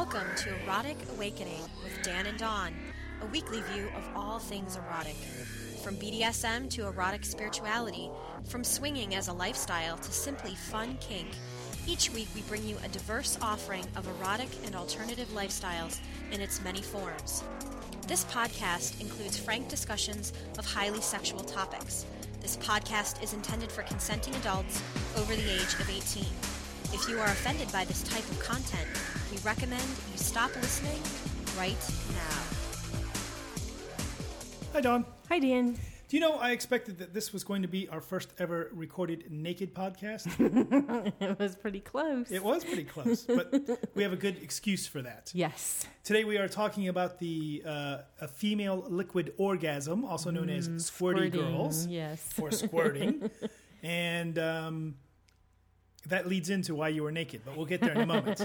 Welcome to Erotic Awakening with Dan and Dawn, a weekly view of all things erotic. From BDSM to erotic spirituality, from swinging as a lifestyle to simply fun kink, each week we bring you a diverse offering of erotic and alternative lifestyles in its many forms. This podcast includes frank discussions of highly sexual topics. This podcast is intended for consenting adults over the age of 18. If you are offended by this type of content, we recommend you stop listening right now. Hi, Dawn. Hi, Dan. Do you know I expected that this was going to be our first ever recorded naked podcast? it was pretty close. it was pretty close, but we have a good excuse for that. Yes. Today we are talking about the uh, a female liquid orgasm, also known as squirty Squirting, girls Yes. or squirting, and um, that leads into why you were naked. But we'll get there in a moment.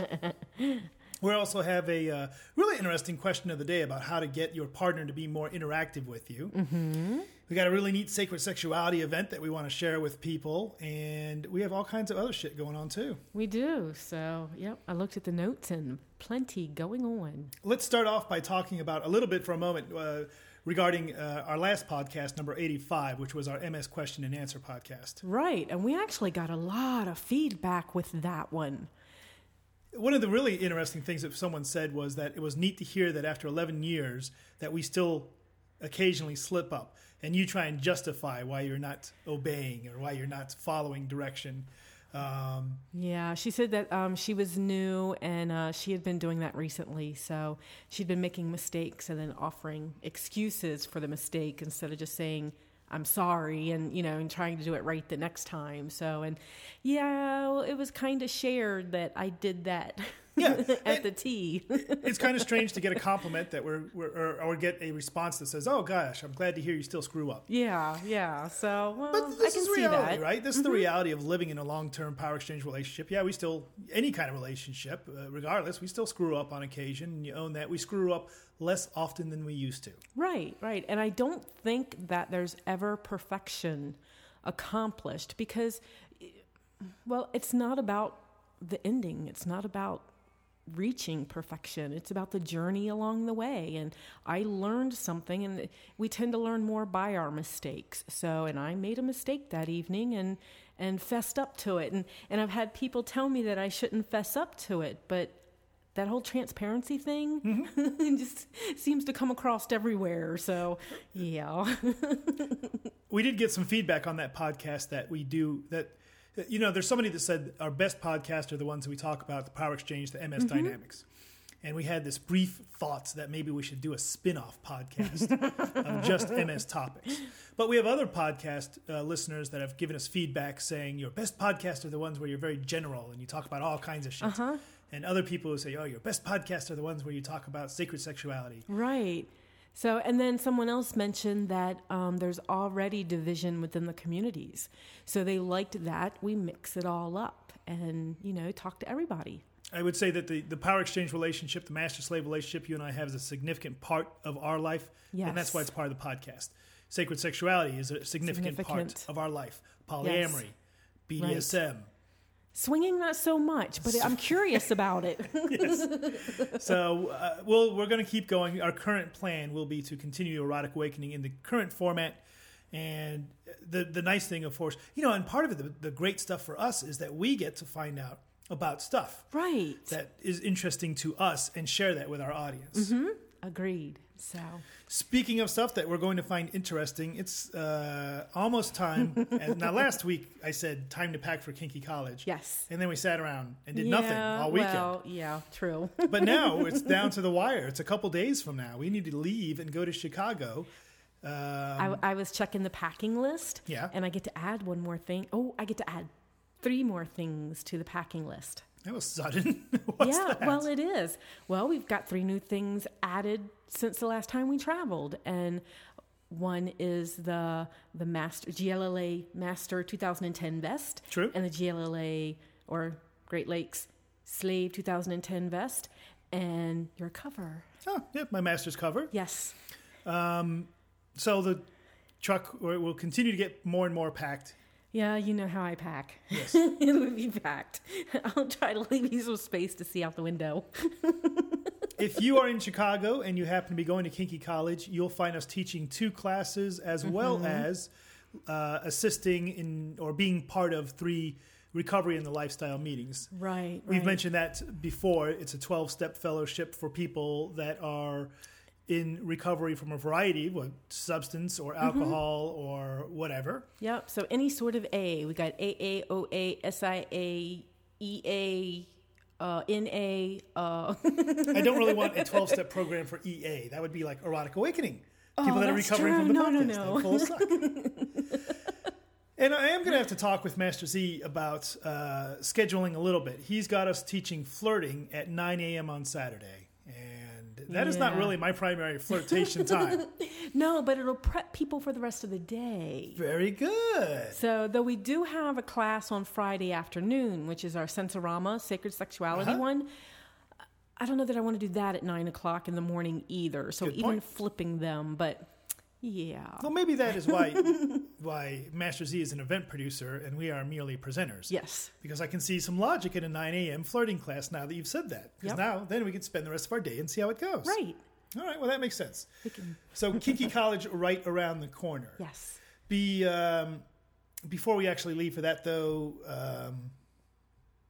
We also have a uh, really interesting question of the day about how to get your partner to be more interactive with you. Mm-hmm. We got a really neat sacred sexuality event that we want to share with people, and we have all kinds of other shit going on too. We do. So, yep. I looked at the notes and plenty going on. Let's start off by talking about a little bit for a moment uh, regarding uh, our last podcast, number 85, which was our MS question and answer podcast. Right. And we actually got a lot of feedback with that one. One of the really interesting things that someone said was that it was neat to hear that after 11 years that we still occasionally slip up and you try and justify why you're not obeying or why you're not following direction. Um, Yeah. She said that um, she was new and uh, she had been doing that recently. So she'd been making mistakes and then offering excuses for the mistake instead of just saying, I'm sorry and you know and trying to do it right the next time. So and yeah, well, it was kind of shared that I did that. Yeah, at the T. it's kind of strange to get a compliment that we're, we're or, or get a response that says, "Oh gosh, I'm glad to hear you still screw up." yeah, yeah. So well, But this I can is reality, that. Mm-hmm. right? This is the reality of living in a long-term power exchange relationship. Yeah, we still any kind of relationship, uh, regardless, we still screw up on occasion. And you own that. We screw up less often than we used to. Right, right. And I don't think that there's ever perfection accomplished because, well, it's not about the ending. It's not about reaching perfection. It's about the journey along the way. And I learned something, and we tend to learn more by our mistakes. So, and I made a mistake that evening and and fessed up to it. And and I've had people tell me that I shouldn't fess up to it, but that whole transparency thing mm-hmm. just seems to come across everywhere. So, yeah. we did get some feedback on that podcast that we do that you know there's somebody that said our best podcasts are the ones that we talk about the power exchange the ms dynamics. And we had this brief thoughts that maybe we should do a spin-off podcast of just ms topics. But we have other podcast uh, listeners that have given us feedback saying your best podcasts are the ones where you're very general and you talk about all kinds of shit. And other people who say oh your best podcasts are the ones where you talk about sacred sexuality. Right. So, and then someone else mentioned that um, there's already division within the communities. So they liked that. We mix it all up and, you know, talk to everybody. I would say that the, the power exchange relationship, the master slave relationship you and I have is a significant part of our life. And that's why it's part of the podcast. Sacred sexuality is a significant, part of our life. Polyamory, Yes. BDSM. Swinging, not so much, but I'm curious about it. So uh, we'll, we're going to keep going. Our current plan will be to continue Erotic Awakening in the current format. And the, the nice thing, of course, you know, and part of it, the, the great stuff for us is that we get to find out about stuff right. that is interesting to us and share that with our audience. Agreed. So, Speaking of stuff that we're going to find interesting, it's uh, almost time. and now, last week I said time to pack for Kinky College. yes. And then we sat around and did nothing all weekend. Well, yeah, true. but now it's down to the wire. It's a couple days from now. We need to leave and go to Chicago. Um, I, I was checking the packing list. Yeah. And I get to add one more thing. Oh, I get to add three more things to the packing list. That was sudden. What's yeah, that? well, it is. Well, we've got three new things added since the last time we traveled, and one is the the master GLLA Master 2010 vest, True. and the GLLA or Great Lakes Slave 2010 vest, and your cover. oh, yeah, my master's cover. Yes. Um, So the truck will continue to get more and more packed. Yeah, you know how I pack. Yes. it would be packed. I'll try to leave you some space to see out the window. if you are in Chicago and you happen to be going to Kinky College, you'll find us teaching two classes as well Mm-hmm. as uh, assisting in or being part of three recovery in the lifestyle meetings. Right. We've right. mentioned that before. It's a 12 step fellowship for people that are in recovery from a variety, what substance or Mm-hmm. alcohol or whatever. Yep. So any sort of A, we got AA, OA, SIA, EA, uh, NA. Uh, I don't really want a 12 step program for EA. That would be like erotic awakening. People Oh, that are recovering true. from the No, no, podcast. no. Of suck. and I am going to have to talk with Master Z about uh, scheduling a little bit. He's got us teaching flirting at 9 a.m. on Saturday. That is not really my primary flirtation time. no, but it'll prep people for the rest of the day. Very good. So, though we do have a class on Friday afternoon, which is our Sensorama Sacred Sexuality Uh-huh. one, I don't know that I want to do that at nine o'clock in the morning either. So, Good even point. flipping them, but yeah. Well, maybe that is why why Master Z is an event producer and we are merely presenters. Yes. Because I can see some logic in a 9 a.m. flirting class now that you've said that. Because Yep. now, then we can spend the rest of our day and see how it goes. Right. All right, well, that makes sense. Can, So, Kinky College right around the corner. yes. Be, um, before we actually leave for that, though, um,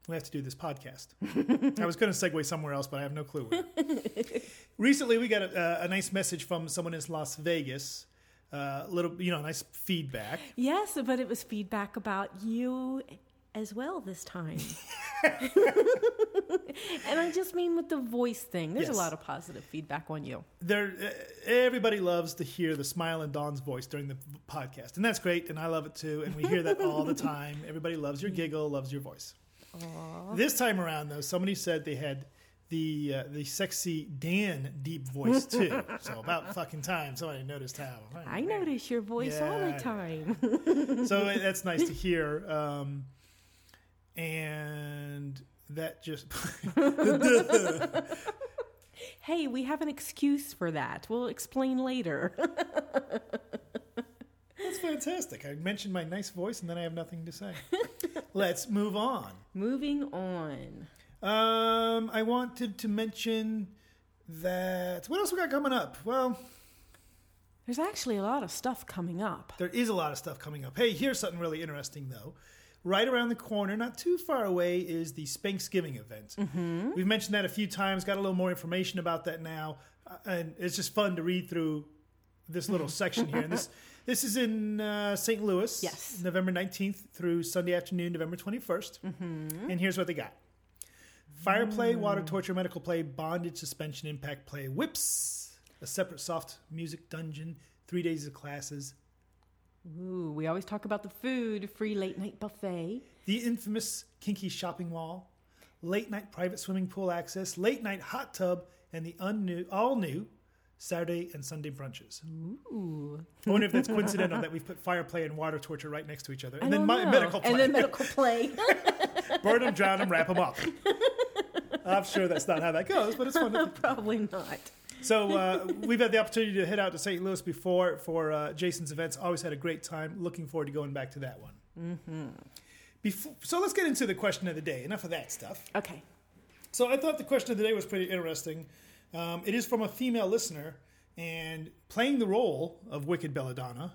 we have to do this podcast. I was going to segue somewhere else, but I have no clue where. Recently, we got a, a nice message from someone in Las Vegas. Uh, a little, you know, nice feedback. Yes, but it was feedback about you as well this time. and I just mean with the voice thing. There's Yes. a lot of positive feedback on you. There, uh, everybody loves to hear the smile in Dawn's voice during the podcast, and that's great, and I love it too. And we hear that all the time. Everybody loves your giggle, loves your voice. This time around, though, somebody said they had the uh, the sexy Dan deep voice too. so about fucking time somebody noticed how. I notice your voice all the time. So that's nice to hear. Um, and that just hey, we have an excuse for that. We'll explain later. that's fantastic. I mentioned my nice voice, and then I have nothing to say. Let's move on. Moving on. Um, I wanted to mention that. What else we got coming up? Well, There's actually a lot of stuff coming up. there is a lot of stuff coming up. Hey, here's something really interesting though. Right around the corner, not too far away, is the Spanksgiving event. Mm-hmm. We've mentioned that a few times. Got a little more information about that now, uh, and it's just fun to read through this little section here. And this this is in uh, St. Louis. Yes. November nineteenth through Sunday afternoon, November 21st. Mm-hmm. And here's what they got: fire play, water torture, medical play, bondage, suspension, impact play, whips, a separate soft music dungeon, three days of classes, Ooh, we always talk about the food, free late night buffet. the infamous kinky shopping mall, late night private swimming pool access, late night hot tub, and the unnew, all new Saturday and Sunday brunches. Ooh. I wonder if that's coincidental that we've put fire play and water torture right next to each other, and then my, medical play. And then medical play. burn them, drown them, wrap them up. I'm sure that's not how that goes, but it's fun. To Probably not. So uh, we've had the opportunity to head out to St. Louis before for uh, Jason's events. Always had a great time. Looking forward to going back to that one. Mm-hmm. Before, so let's get into the question of the day. Enough of that stuff. Okay. So I thought the question of the day was pretty interesting. Um, it is from a female listener, and playing the role of Wicked Belladonna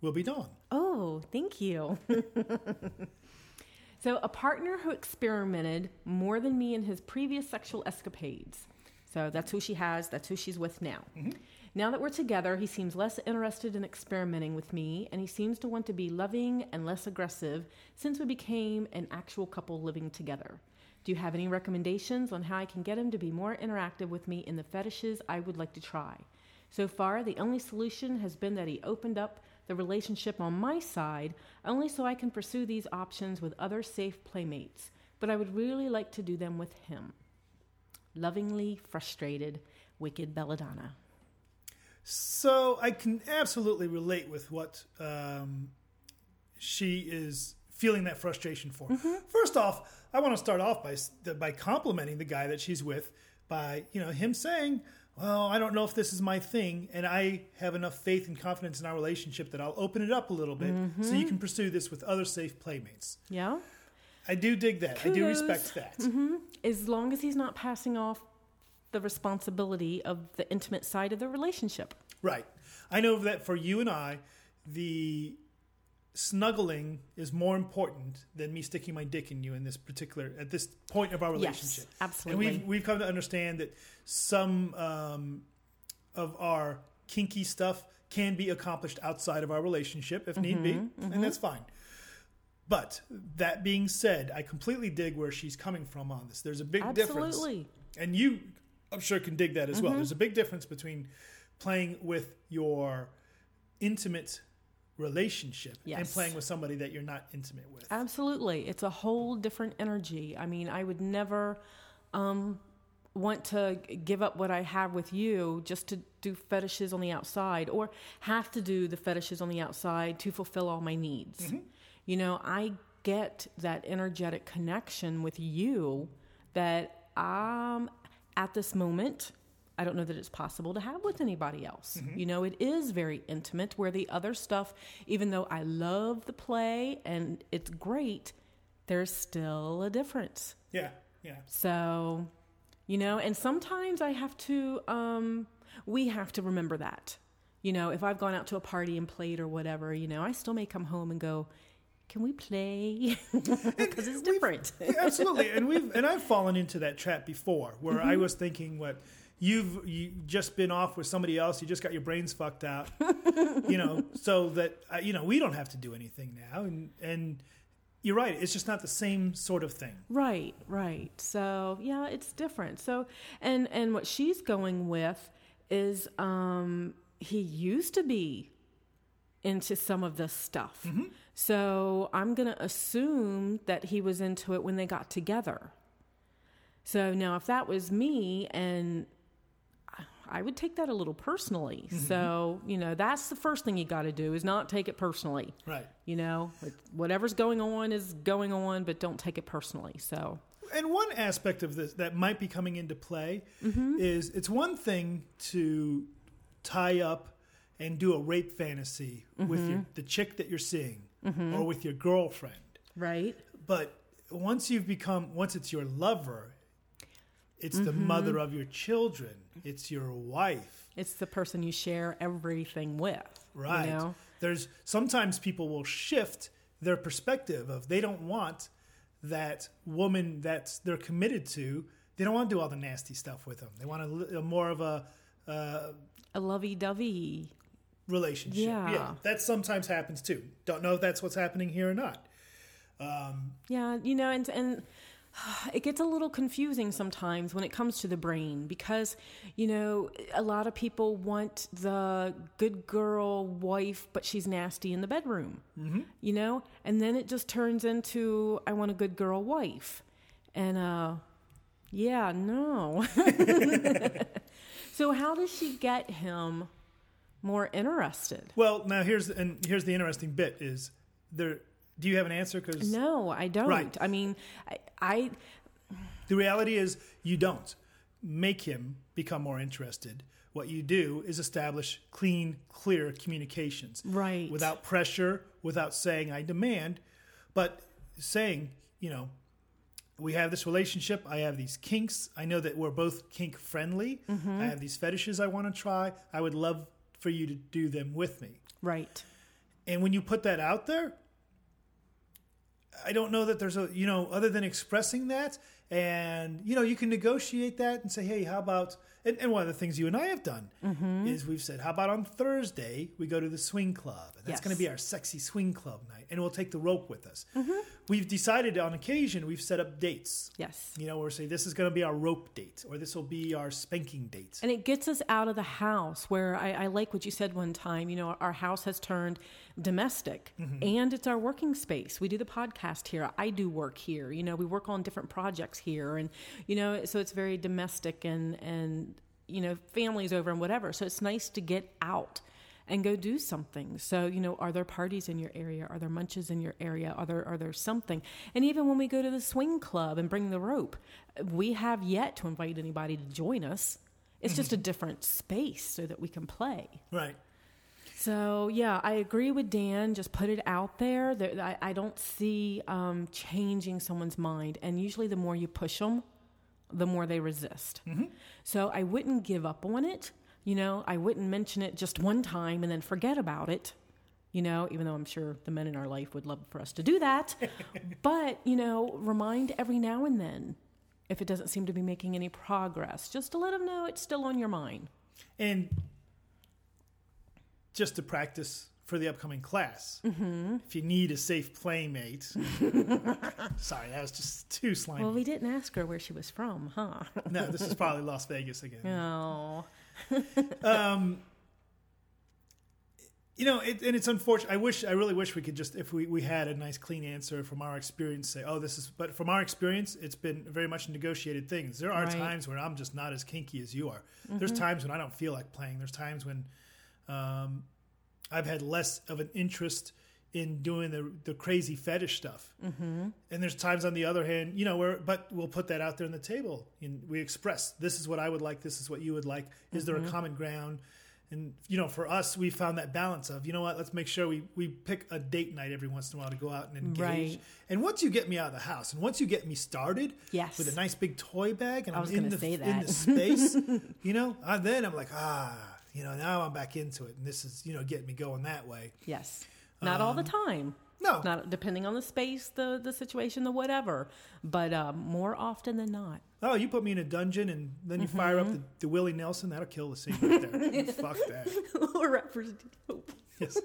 will be Dawn. Oh, thank you. so, a partner who experimented more than me in his previous sexual escapades. So, that's who she has, that's who she's with now. Mm-hmm. Now that we're together, he seems less interested in experimenting with me, and he seems to want to be loving and less aggressive since we became an actual couple living together. Do you have any recommendations on how I can get him to be more interactive with me in the fetishes I would like to try? So far, the only solution has been that he opened up the relationship on my side only so I can pursue these options with other safe playmates, but I would really like to do them with him. Lovingly frustrated, wicked Belladonna. So I can absolutely relate with what um, she is feeling that frustration for. First off, I want to start off by by complimenting the guy that she's with by you know him saying, well, I don't know if this is my thing, and I have enough faith and confidence in our relationship that I'll open it up a little bit so you mm-hmm. can pursue this with other safe playmates. Yeah. I do dig that. I do respect that. Mm-hmm. As long as he's not passing off the responsibility of the intimate side of the relationship. Right. I know that for you and I, the snuggling is more important than me sticking my dick in you in this particular at this point of our Yes, relationship. absolutely. And we've we've come to understand that some um, of our kinky stuff can be accomplished outside of our relationship if need be, Mm-hmm, and that's fine. But that being said, I completely dig where she's coming from on this. There's a big difference Absolutely. and you i'm sure can dig that as Mm-hmm. well there's a big difference between playing with your intimate relationship and playing with somebody that you're not intimate with Absolutely. It's a whole different energy. I mean, I would never um, want to give up what I have with you just to do fetishes on the outside or have to do the fetishes on the outside to fulfill all my needs. You know, I get that energetic connection with you that I'm at this moment, I don't know that it's possible to have with anybody else. You know, it is very intimate where the other stuff, even though I love the play and it's great, there's still a difference. yeah yeah So, you know, and sometimes I have to, um, we have to remember that. You know, if I've gone out to a party and played or whatever, you know, I still may come home and go, can we play? Because it's different. Absolutely and we've and i've fallen into that trap before where i Mm-hmm. was thinking what you've you just been off with somebody else you just got your brains fucked out you know so that uh, you know we don't have to do anything now and and you're right it's just not the same sort of thing Right, right. So yeah, it's different. So and and what she's going with is um he used to be into some of this stuff. So I'm gonna assume that he was into it when they got together. So now if that was me and I would take that a little personally. So, you know, that's the first thing you got to do is not take it personally. right You know, whatever's going on is going on, but don't take it personally. So, And one aspect of this that might be coming into play Mm-hmm. is it's one thing to tie up and do a rape fantasy with Mm-hmm. your, the chick that you're seeing or with your girlfriend. right? But once you've become, once it's your lover, it's the Mm-hmm. mother of your children, it's your wife. It's the person you share everything with. Right. You know? There's sometimes people will shift their perspective of they don't want that woman that they're committed to. They don't want to do all the nasty stuff with them. They want a, a more of a uh, A lovey dovey. relationship. Yeah. that sometimes happens too. Don't know if that's what's happening here or not. Yeah, you know, and and it gets a little confusing sometimes when it comes to the brain because you know a lot of people want the good girl wife but she's nasty in the bedroom mm-hmm. you know and then it just turns into i want a good girl wife and uh yeah no so how does she get him more interested Well, now here's and here's the interesting bit is there. Do you have an answer? Because no i don't Right. i mean I, I The reality is you don't make him become more interested. What you do is establish clean, clear communications. Right. Without pressure, without saying I demand, but saying, you know, we have this relationship, I have these kinks. I know that we're both kink friendly. Mm-hmm. I have these fetishes I want to try. I would love for you to do them with me. right And when you put that out there, I don't know that there's a, you know, other than expressing that, and, you know, you can negotiate that and say, hey, how about, and, and one of the things you and I have done mm-hmm. is we've said, how about on Thursday we go to the swing club? And that's Yes. going to be our sexy swing club night, and we'll take the rope with us. Mm-hmm. We've decided on occasion, we've set up dates. yes You know, we're saying this is going to be our rope date, or this will be our spanking date. And it gets us out of the house where I, I like what you said one time. You know, our house has turned domestic mm-hmm. and it's our working space. We do the podcast here. I do work here. You know, we work on different projects here. And, you know, so it's very domestic and, and, you know, families over and whatever. So it's nice to get out and go do something. So, you know, are there parties in your area? Are there munches in your area? Are there are there something? And even when we go to the swing club and bring the rope, we have yet to invite anybody to join us. It's just a mm-hmm. different space so that we can play. Right. So yeah, I agree with Dan. Just put it out there. There- I, I don't see um, changing someone's mind, and usually the more you push them, the more they resist. So I wouldn't give up on it. You know, I wouldn't mention it just one time and then forget about it. You know, even though I'm sure the men in our life would love for us to do that, but you know, remind every now and then if it doesn't seem to be making any progress, just to let them know it's still on your mind. And just to practice for the upcoming class, Mm-hmm. if you need a safe playmate. sorry, that was just too slimy. Well, we didn't ask her where she was from, huh? no, this is probably Las Vegas again. No. You know, it, and it's unfortunate. I wish, I really wish we could just, if we, we had a nice clean answer from our experience, say, oh, this is, but from our experience, it's been very much negotiated things. There are Right. times where I'm just not as kinky as you are. There's times when I don't feel like playing. There's times when um, I've had less of an interest in doing the, the crazy fetish stuff. Mm-hmm. And there's times on the other hand, you know, where, but we'll put that out there on the table and we express, this is what I would like. This is what you would like. Is there a common ground? And you know, for us, we found that balance of you know what, let's make sure we we pick a date night every once in a while to go out and engage. Right. And once you get me out of the house, and once you get me started, Yes. with a nice big toy bag, and I I'm was in the say in the space, you know, uh, then I'm like ah, you know, now I'm back into it, and this is you know getting me going that way. Yes. Not all the time. No, Not depending on the space, the the situation, the whatever, but um, more often than not. oh, you put me in a dungeon, and then you fire up the, Mm-hmm. the Willie Nelson, that'll kill the scene right there. Fuck that. Rappers do hope. Yes.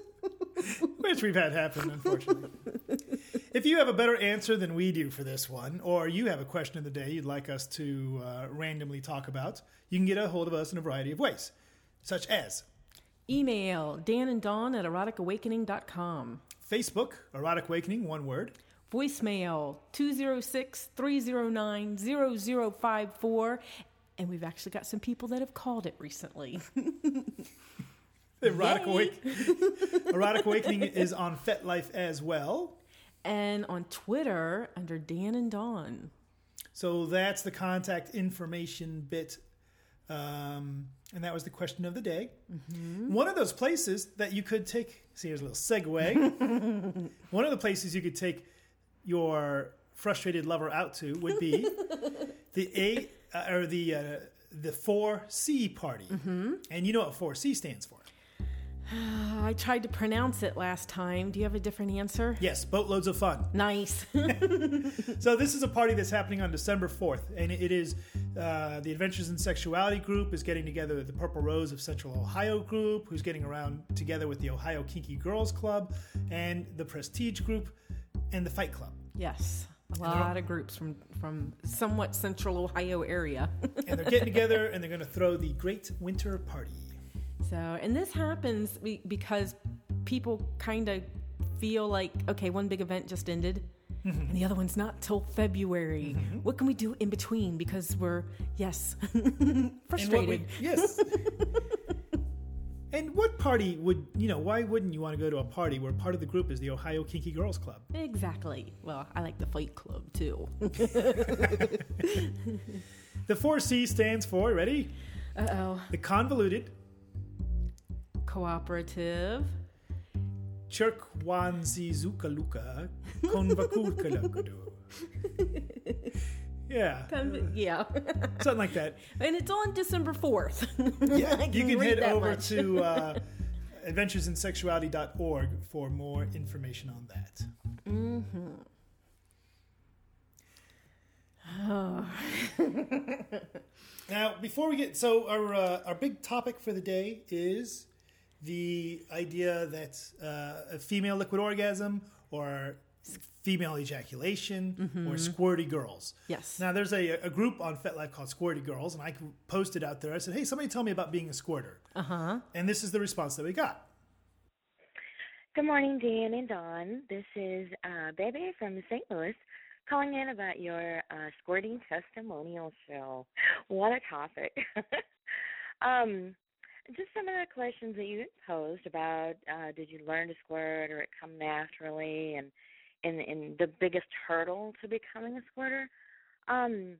Which we've had happen, unfortunately. if you have a better answer than we do for this one, or you have a question of the day you'd like us to uh, randomly talk about, you can get a hold of us in a variety of ways, such as Email Dan and Dawn at eroticawakening.com. Facebook, Erotic Awakening, one word. Voicemail 206 309 0054. And we've actually got some people that have called it recently. Erotic, Awake- Erotic Awakening is on FetLife as well. and on Twitter under Dan and Dawn. So that's the contact information bit. Um, and that was the question of the day. One of those places that you could take, see, here's a little segue. One of the places you could take your frustrated lover out to would be the A uh, or the uh, the 4C party. And you know what 4C stands for? I tried to pronounce it last time. Do you have a different answer? Yes, boatloads of fun. Nice. So this is a party that's happening on December 4th, and it is uh, the Adventures in Sexuality group is getting together with the Purple Rose of Central Ohio group, who's getting around together with the Ohio Kinky Girls Club, and the Prestige group, and the Fight Club. yes. A lot of groups from from somewhat central Ohio area. And they're getting together, and they're going to throw the Great Winter Party. So, and this happens because people kind of feel like, okay, one big event just ended. And the other one's not till February. What can we do in between? Because we're, yes, And what frustrated. yes. and what party would you know? Why wouldn't you want to go to a party where part of the group is the Ohio Kinky Girls Club? Exactly. Well, I like the Fight Club too. The 4C stands for ready? Uh oh. The convoluted Cooperative. Chirkwanzizukaluka Konvakulkalukadu. Yeah, Con- yeah. something like that. and it's on December 4th. Yeah, I you can can head over much. to uh, adventuresinsexuality.org for more information on that. Mm-hmm. Oh. now, before we get so our uh, our big topic for the day is the idea that uh, a female liquid orgasm or female ejaculation or squirty girls. Yes. Now, there's a, a group on FetLife called Squirty Girls, and I posted out there. I said, "Hey, somebody tell me about being a squirter." Uh huh. And this is the response that we got. Good morning, Dan and Dawn. This is uh, Bebe from St. Louis calling in about your uh, squirting testimonial show. What a topic. um, just some of the questions that you posed about uh, did you learn to squirt or it come naturally and, and, and the biggest hurdle to becoming a squirter. Um,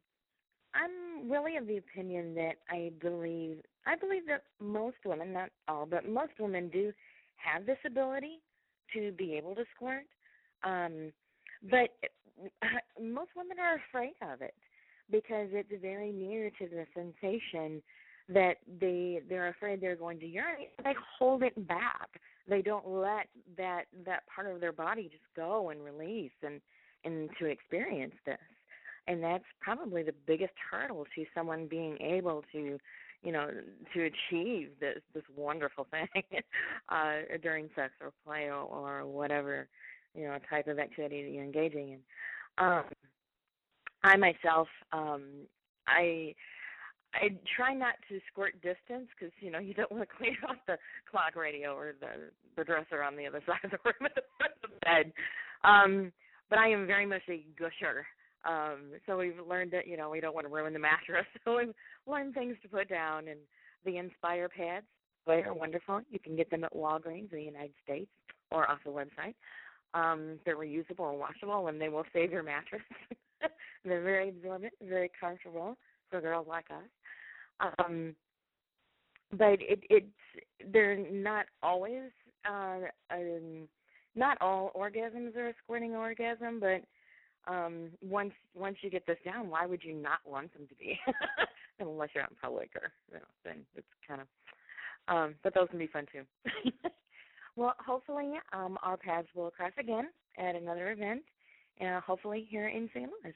I'm really of the opinion that I believe I believe that most women, not all, but most women do have this ability to be able to squirt. Um, but most women are afraid of it because it's very near to the sensation that they they're afraid they're going to urinate. They hold it back. They don't let that that part of their body just go and release and and to experience this. And that's probably the biggest hurdle to someone being able to, you know, to achieve this this wonderful thing uh during sex or play or, or whatever, you know, type of activity that you're engaging in. Um I myself um I I try not to squirt distance because you know you don't want to clean off the clock radio or the the dresser on the other side of the room at the foot of the bed. Um, but I am very much a gusher. Um, so we've learned that you know we don't want to ruin the mattress, so we've learned things to put down. And the Inspire pads, they are wonderful. You can get them at Walgreens in the United States or off the website. Um, they're reusable and washable, and they will save your mattress. they're very absorbent, very comfortable for girls like us. Um, but it it's they're not always uh um not all orgasms are a squirting orgasm, but um once once you get this down, why would you not want them to be? Unless you're out in public or you know, then it's kind of um but those can be fun too. well, hopefully um our paths will cross again at another event and hopefully here in St. Louis.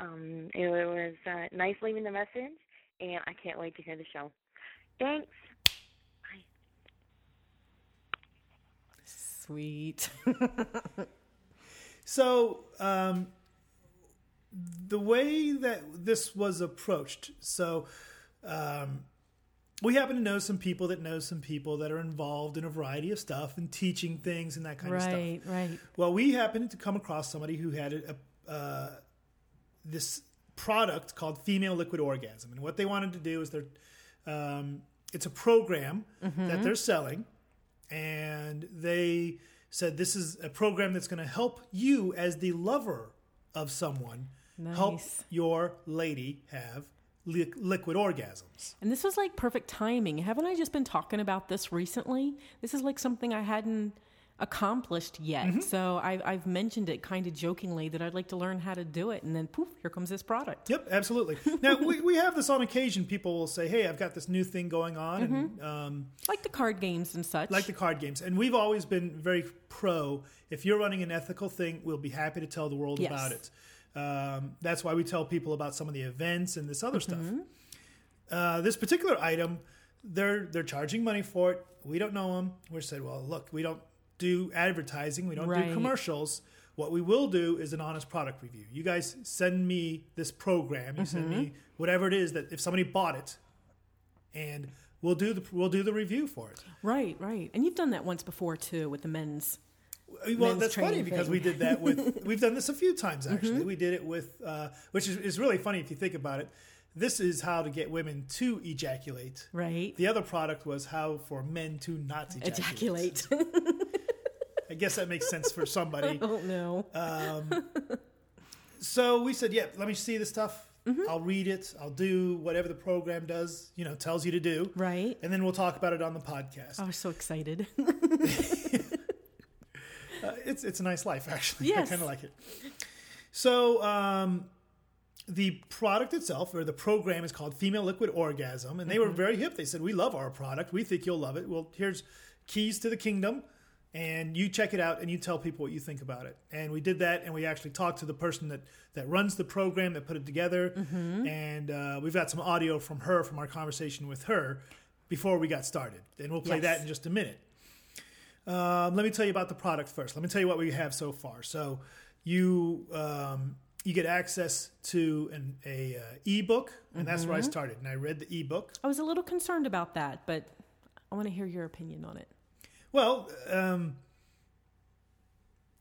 Um, it was uh, nice leaving the message, and I can't wait to hear the show. Thanks. Bye. Sweet. So, um, the way that this was approached, so um, we happen to know some people that know some people that are involved in a variety of stuff and teaching things and that kind of stuff. right, right. Well, we happened to come across somebody who had a, a uh, this product called Female Liquid Orgasm, and what they wanted to do is they're um, it's a program that they're selling, and they said this is a program that's going to help you as the lover of someone help your lady have li- liquid orgasms. And this was like perfect timing. Haven't I just been talking about this recently? This is like something I hadn't accomplished yet. Mm-hmm. So I, I've mentioned it kind of jokingly that I'd like to learn how to do it. And then poof, here comes this product. Yep, absolutely. now we, we have this on occasion. People will say, "Hey, I've got this new thing going on," and um, Like the card games and such. like the card games. And we've always been very pro. If you're running an ethical thing, we'll be happy to tell the world Yes. about it. Um, that's why we tell people about some of the events and this other stuff. Uh, this particular item, they're they're charging money for it. We don't know them. We said, well, look, we don't do advertising. We don't Right. do commercials. What we will do is an honest product review. You guys send me this program. You send me mm-hmm. whatever it is that if somebody bought it, and we'll do the we'll do the review for it. right, right. And you've done that once before too with the men's. Uh, well, men's that's funny training because we did that with. we've done this a few times mm-hmm. actually. We did it with, uh, which is, is really funny if you think about it. This is how to get women to ejaculate. Right. The other product was how for men to not ejaculate. Ejaculate. I guess that makes sense for somebody. oh no. So we said, "Yeah, let me see the stuff. Mm-hmm. I'll read it. I'll do whatever the program does. You know, tells you to do. right. And then we'll talk about it on the podcast. I was so excited. Uh, it's it's a nice life actually. Yes. I kind of like it. So um, the product itself or the program is called Female Liquid Orgasm, and they Mm-hmm. were very hip. They said, "We love our product. We think you'll love it. Well, here's keys to the kingdom." And you check it out and you tell people what you think about it. And we did that, and we actually talked to the person that, that runs the program that put it together. Mm-hmm. And uh, we've got some audio from her from our conversation with her before we got started. And we'll play Yes. that in just a minute. Um, let me tell you about the product first. Let me tell you what we have so far. So you um, you get access to an a uh, ebook, and that's Mm-hmm. where I started. And I read the ebook. I was a little concerned about that, but I want to hear your opinion on it. Well, um,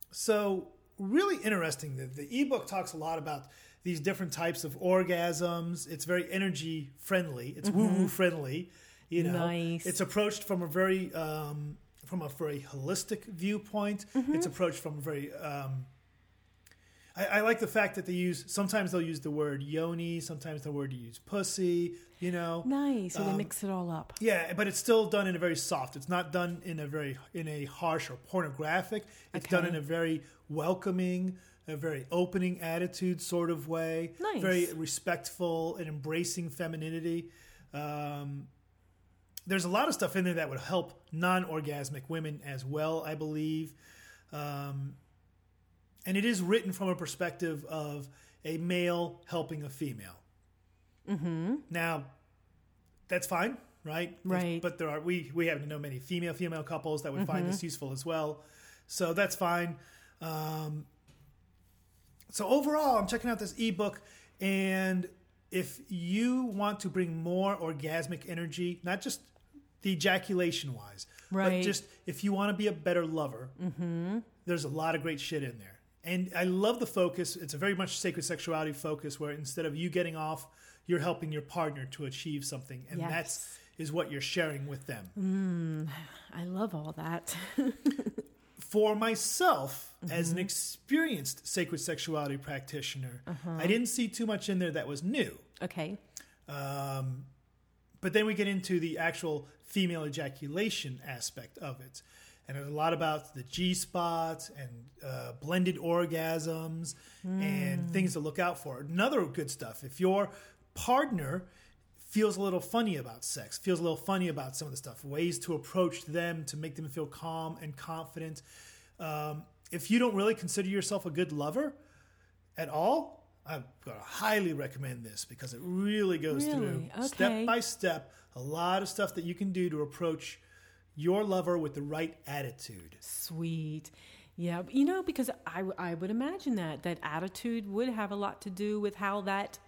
so really interesting. The, the ebook talks a lot about these different types of orgasms. It's very energy friendly. It's woo woo friendly. You know, Nice. it's approached from a very um, from a very holistic viewpoint. It's approached from a very um, I, I like the fact that they use sometimes they'll use the word yoni, sometimes the word use pussy. You know, Nice. So they Um, mix it all up. yeah, but it's still done in a very soft. It's not done in a very in a harsh or pornographic. It's done in a very welcoming, a very opening attitude sort of way. Nice. Very respectful and embracing femininity. Um, there's a lot of stuff in there that would help non-orgasmic women as well, I believe. Um, and it is written from a perspective of a male helping a female. Mm-hmm. Now, that's fine, right? Right. But there are we we happen to know many female female couples that would find this useful as well, so that's fine. Um, so overall, I'm checking out this ebook, and if you want to bring more orgasmic energy, not just the ejaculation wise, but Right. just if you want to be a better lover, there's a lot of great shit in there. And I love the focus. It's a very much sacred sexuality focus where instead of you getting off, you're helping your partner to achieve something. And Yes. that's is what you're sharing with them. I love all that. For myself, as an experienced sacred sexuality practitioner, I didn't see too much in there that was new. okay. Um, but then we get into the actual female ejaculation aspect of it. And there's a lot about the G spots and uh, blended orgasms and things to look out for. Another good stuff if your partner feels a little funny about sex, feels a little funny about some of the stuff, ways to approach them to make them feel calm and confident. Um, if you don't really consider yourself a good lover at all, I'm going to highly recommend this because it really goes through Okay. step by step a lot of stuff that you can do to approach your lover with the right attitude. Sweet. Yeah, you know, because I, I would imagine that that attitude would have a lot to do with how that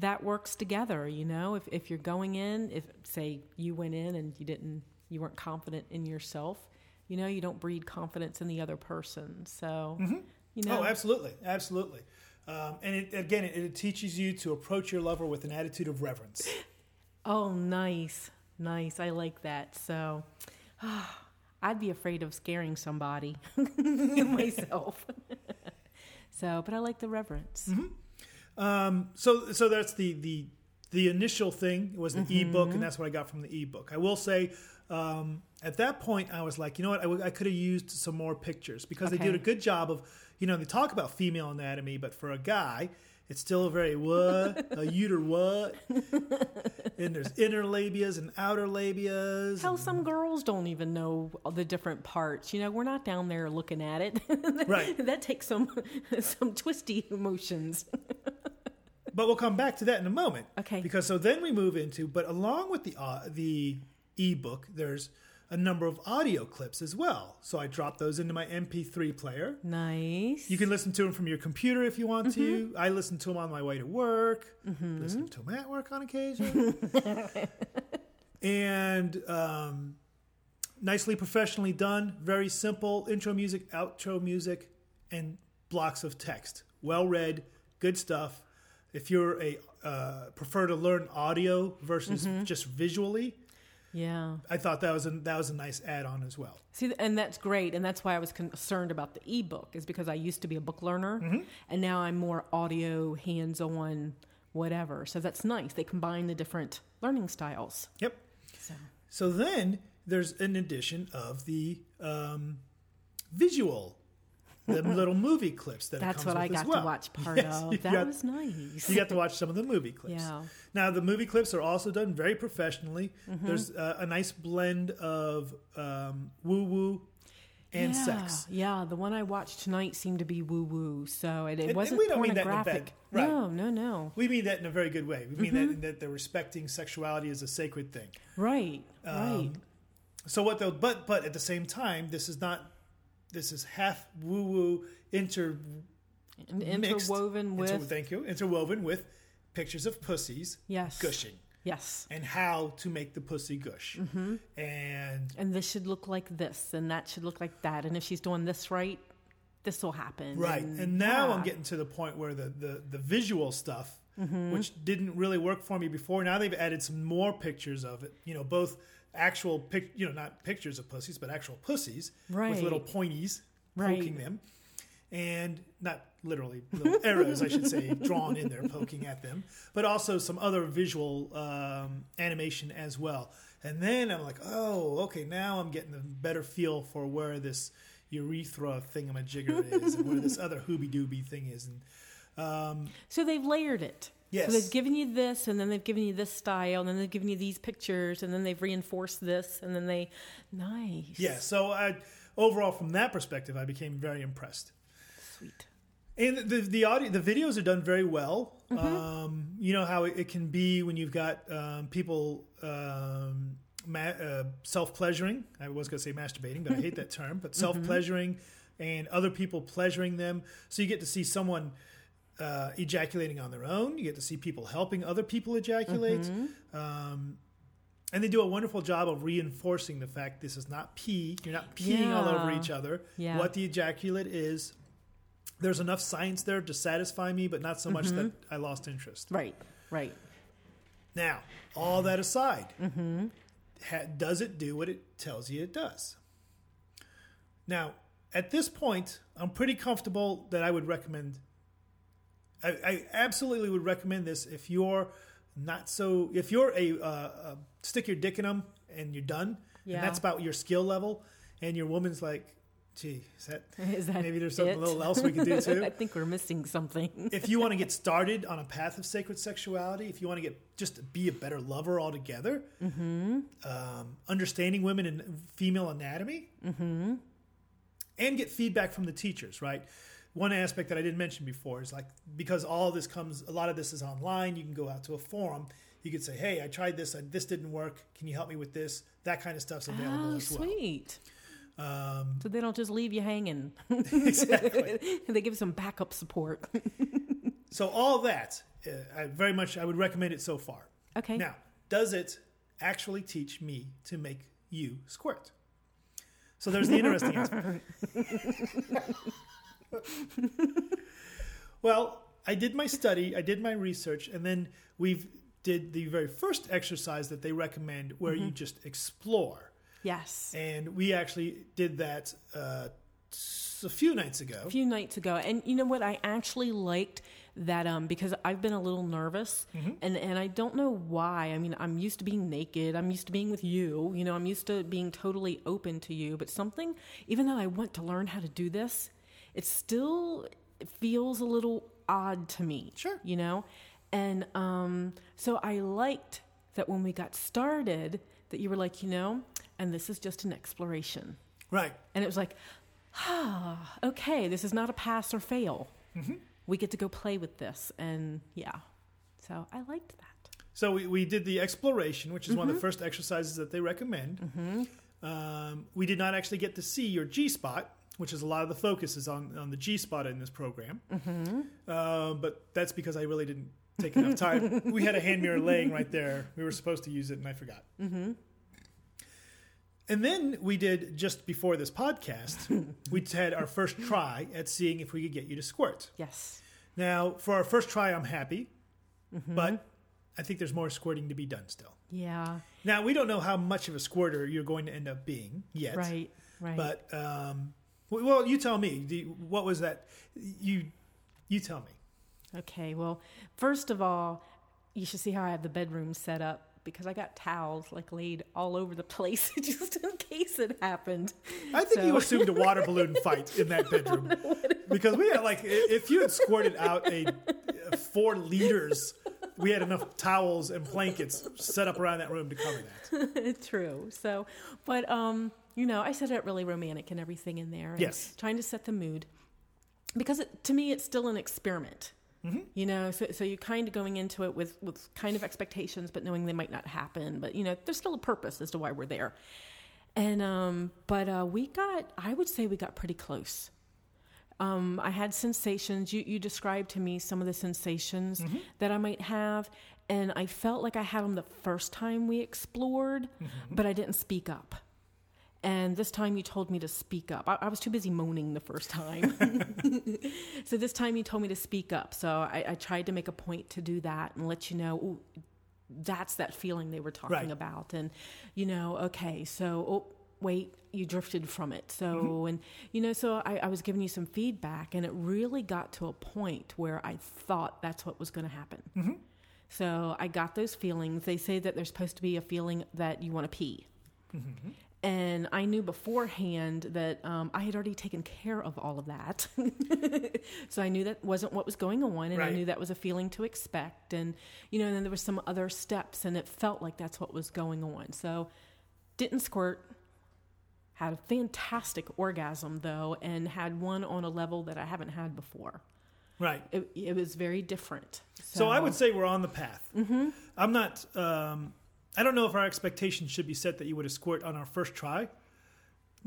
that works together. You know, if if you're going in, if say you went in and you didn't, you weren't confident in yourself, you know, you don't breed confidence in the other person. So, you know, Oh, absolutely, absolutely. Um, and it, again, it, it teaches you to approach your lover with an attitude of reverence. Oh, nice. Nice. I like that. So I'd be afraid of scaring somebody myself. so, but I like the reverence. Um, so, so that's the the the initial thing was the Mm-hmm. ebook, and that's what I got from the ebook. I will say, um, at that point, I was like, you know what, I, w- I could have used some more pictures because they did a good job of, you know, they talk about female anatomy, but for a guy, it's still a very what a uter what, and there's inner labias and outer labias. Hell, some girls don't even know the different parts. You know, we're not down there looking at it. Right. that takes some some twisty emotions. But we'll come back to that in a moment. Okay. Because so then we move into, but along with the uh, the ebook, there's a number of audio clips as well. So I dropped those into my MP3 player. Nice. You can listen to them from your computer if you want to. I listen to them on my way to work. Listen to them at work on occasion. and um, nicely professionally done. Very simple intro music, outro music, and blocks of text. Well read, good stuff. If you're a uh, prefer to learn audio versus just visually, yeah. I thought that was a, that was a nice add-on as well. See, and that's great, and that's why I was concerned about the ebook, is because I used to be a book learner, Mm-hmm. and now I'm more audio, hands-on, whatever. So that's nice. They combine the different learning styles. Yep. So So then there's an addition of the um, visual, the little movie clips that it that's what I got well. to watch part Yes, of. That got- was nice. You got to watch some of the movie clips. Yeah. Now the movie clips are also done very professionally. Mm-hmm. There's uh, a nice blend of um, woo woo and yeah, sex. Yeah, the one I watched tonight seemed to be woo woo, so it, it and wasn't we don't mean that in a pornographic. right. No, no, no. We mean that in a very good way. We mean Mm-hmm. that in that they're respecting sexuality as a sacred thing. Right, right. Um, So what they'll but but at the same time, this is not this is half woo woo inter interwoven with inter- thank you interwoven with pictures of pussies yes, gushing Yes, and how to make the pussy gush Mm-hmm. and and this should look like this, and that should look like that, and if she's doing this right, this will happen. right and, and now I'm getting to the point where the the, the visual stuff Mm-hmm. which didn't really work for me before now they've added some more pictures of it you know both actual pic you know not pictures of pussies but actual pussies with little pointies Right. poking them and not literally little arrows, I should say, drawn in there, poking at them, but also some other visual um, animation as well. And then I'm like, oh, okay, now I'm getting a better feel for where this urethra thingamajigger is and where this other hooby dooby thing is. And um, So they've layered it. Yes. So they've given you this, and then they've given you this style, and then they've given you these pictures, and then they've reinforced this, and then they, nice. yeah, so I, overall, from that perspective, I became very impressed. Sweet. And the the audio, the videos are done very well. Um, you know how it, it can be when you've got um, people um, ma- uh, self pleasuring. I was going to say masturbating, but I hate that term. But self pleasuring and other people pleasuring them. So you get to see someone uh, ejaculating on their own. You get to see people helping other people ejaculate. Um, and they do a wonderful job of reinforcing the fact this is not pee. You're not peeing all over each other. Yeah. What the ejaculate is. There's enough science there to satisfy me, but not so much that I lost interest. Right, right. Now, all that aside, ha- does it do what it tells you it does? Now, at this point, I'm pretty comfortable that I would recommend. I, I absolutely would recommend this if you're not so. If you're a, uh, uh, stick your dick in them and you're done, Yeah. and that's about your skill level, and your woman's like, "Gee, is that, Is that maybe there's something it? a little else we could do too?" I think we're missing something. if you want to get started on a path of sacred sexuality, if you want to get just be a better lover altogether, um, understanding women and female anatomy, and get feedback from the teachers, right? One aspect that I didn't mention before is like because all this comes, a lot of this is online. You can go out to a forum. You could say, "Hey, I tried this. and This didn't work. Can you help me with this?" That kind of stuff's available Oh, as well. sweet. Um, So they don't just leave you hanging. exactly. they give some backup support. So all that, uh, I very much I would recommend it so far. Okay. Now, does it actually teach me to make you squirt? So there's the interesting aspect. well, I did my study, I did my research, and then we've did the very first exercise that they recommend where you just explore. Yes. And we actually did that uh, a few nights ago. a few nights ago. And you know what? I actually liked that um because i've been a little nervous and and i don't know why. I mean i'm used to being naked. I'm used to being with you. You know i'm used to being totally open to you. But something even though i want to learn how to do this it still feels a little odd to me Sure. you know and um so i liked that when we got started that you were like you know and this is just an exploration Right. and it was like, ah, okay, this is not a pass or fail. We get to go play with this. And yeah, so I liked that. So we, we did the exploration, which is one of the first exercises that they recommend. Um, we did not actually get to see your G spot, which is a lot of the focus is on, on the G spot in this program. Uh, but that's because I really didn't take enough time. we had a hand mirror laying right there. We were supposed to use it, and I forgot. And then we did just before this podcast, we had our first try at seeing if we could get you to squirt. Yes. Now, for our first try, I'm happy, but I think there's more squirting to be done still. Yeah. Now, we don't know how much of a squirter you're going to end up being yet. Right. Right. But, um, well, you tell me. You- what was that? You, you tell me. okay. Well, first of all, you should see how I have the bedroom set up because I got towels like laid all over the place just in case it happened. I think you assumed a water balloon fight in that bedroom because we had like if you had squirted out a, a four liters, we had enough towels and blankets set up around that room to cover that. True. So, but um, you know, I set it really romantic and everything in there. and Yes. Trying to set the mood because it, to me, it's still an experiment. You know, so so you're kind of going into it with with kind of expectations, but knowing they might not happen. But you know, there's still a purpose as to why we're there. And um, but uh, we got, I would say, we got pretty close. Um, I had sensations. You you described to me some of the sensations that I might have, and I felt like I had them the first time we explored, but I didn't speak up. And this time you told me to speak up. I, I was too busy moaning the first time. so this time you told me to speak up. So I, I tried to make a point to do that and let you know, ooh, that's that feeling they were talking Right. about. And, you know, okay, so oh, wait, you drifted from it. So, Mm-hmm. and you know, so I, I was giving you some feedback, and it really got to a point where I thought that's what was going to happen. Mm-hmm. So I got those feelings. They say that there's supposed to be a feeling that you want to pee. Mm-hmm. And I knew beforehand that um, I had already taken care of all of that. so I knew that wasn't what was going on, and I knew that was a feeling to expect. And, you know, and then there were some other steps, and it felt like that's what was going on. So didn't squirt. Had a fantastic orgasm, though, and had one on a level that I haven't had before. Right. It, it was very different. So I would say we're on the path. Mm-hmm. I'm not. Um, I don't know if our expectations should be set that you would have squirt on our first try.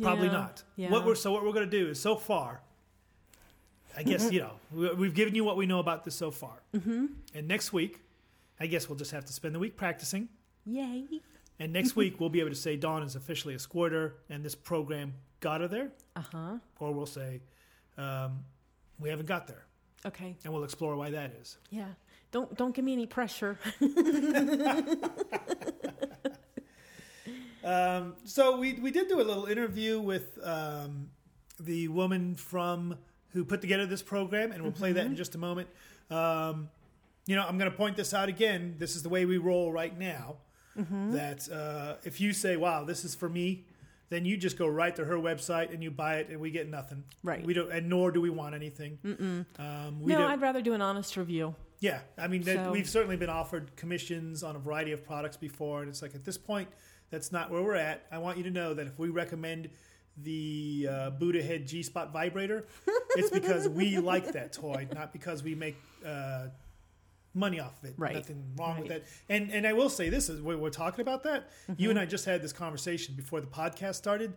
Probably Yeah, not. yeah. What we're so what we're going to do is so far. I guess you know we, we've given you what we know about this so far, mm-hmm. and next week, I guess we'll just have to spend the week practicing. Yay. And next week we'll be able to say Dawn is officially a squirter, and this program got her there, Uh huh. or we'll say um, we haven't got there, Okay. and we'll explore why that is. Yeah. Don't don't give me any pressure. Um, so we we did do a little interview with um, the woman from who put together this program, and we'll play that in just a moment. Um, you know, I'm going to point this out again. This is the way we roll right now. That uh, if you say, "Wow, this is for me," then you just go right to her website and you buy it, and we get nothing. Right. We don't, and nor do we want anything. Um, we no, don't- I'd rather do an honest review. yeah, I mean, that So- we've certainly been offered commissions on a variety of products before, and it's like at this point, that's not where we're at. I want you to know that if we recommend the uh, Buddha Head G Spot vibrator, it's because we like that toy, not because we make uh, money off of it. Right. Nothing wrong with that. And and I will say this is we're, we're talking about that. Mm-hmm. You and I just had this conversation before the podcast started.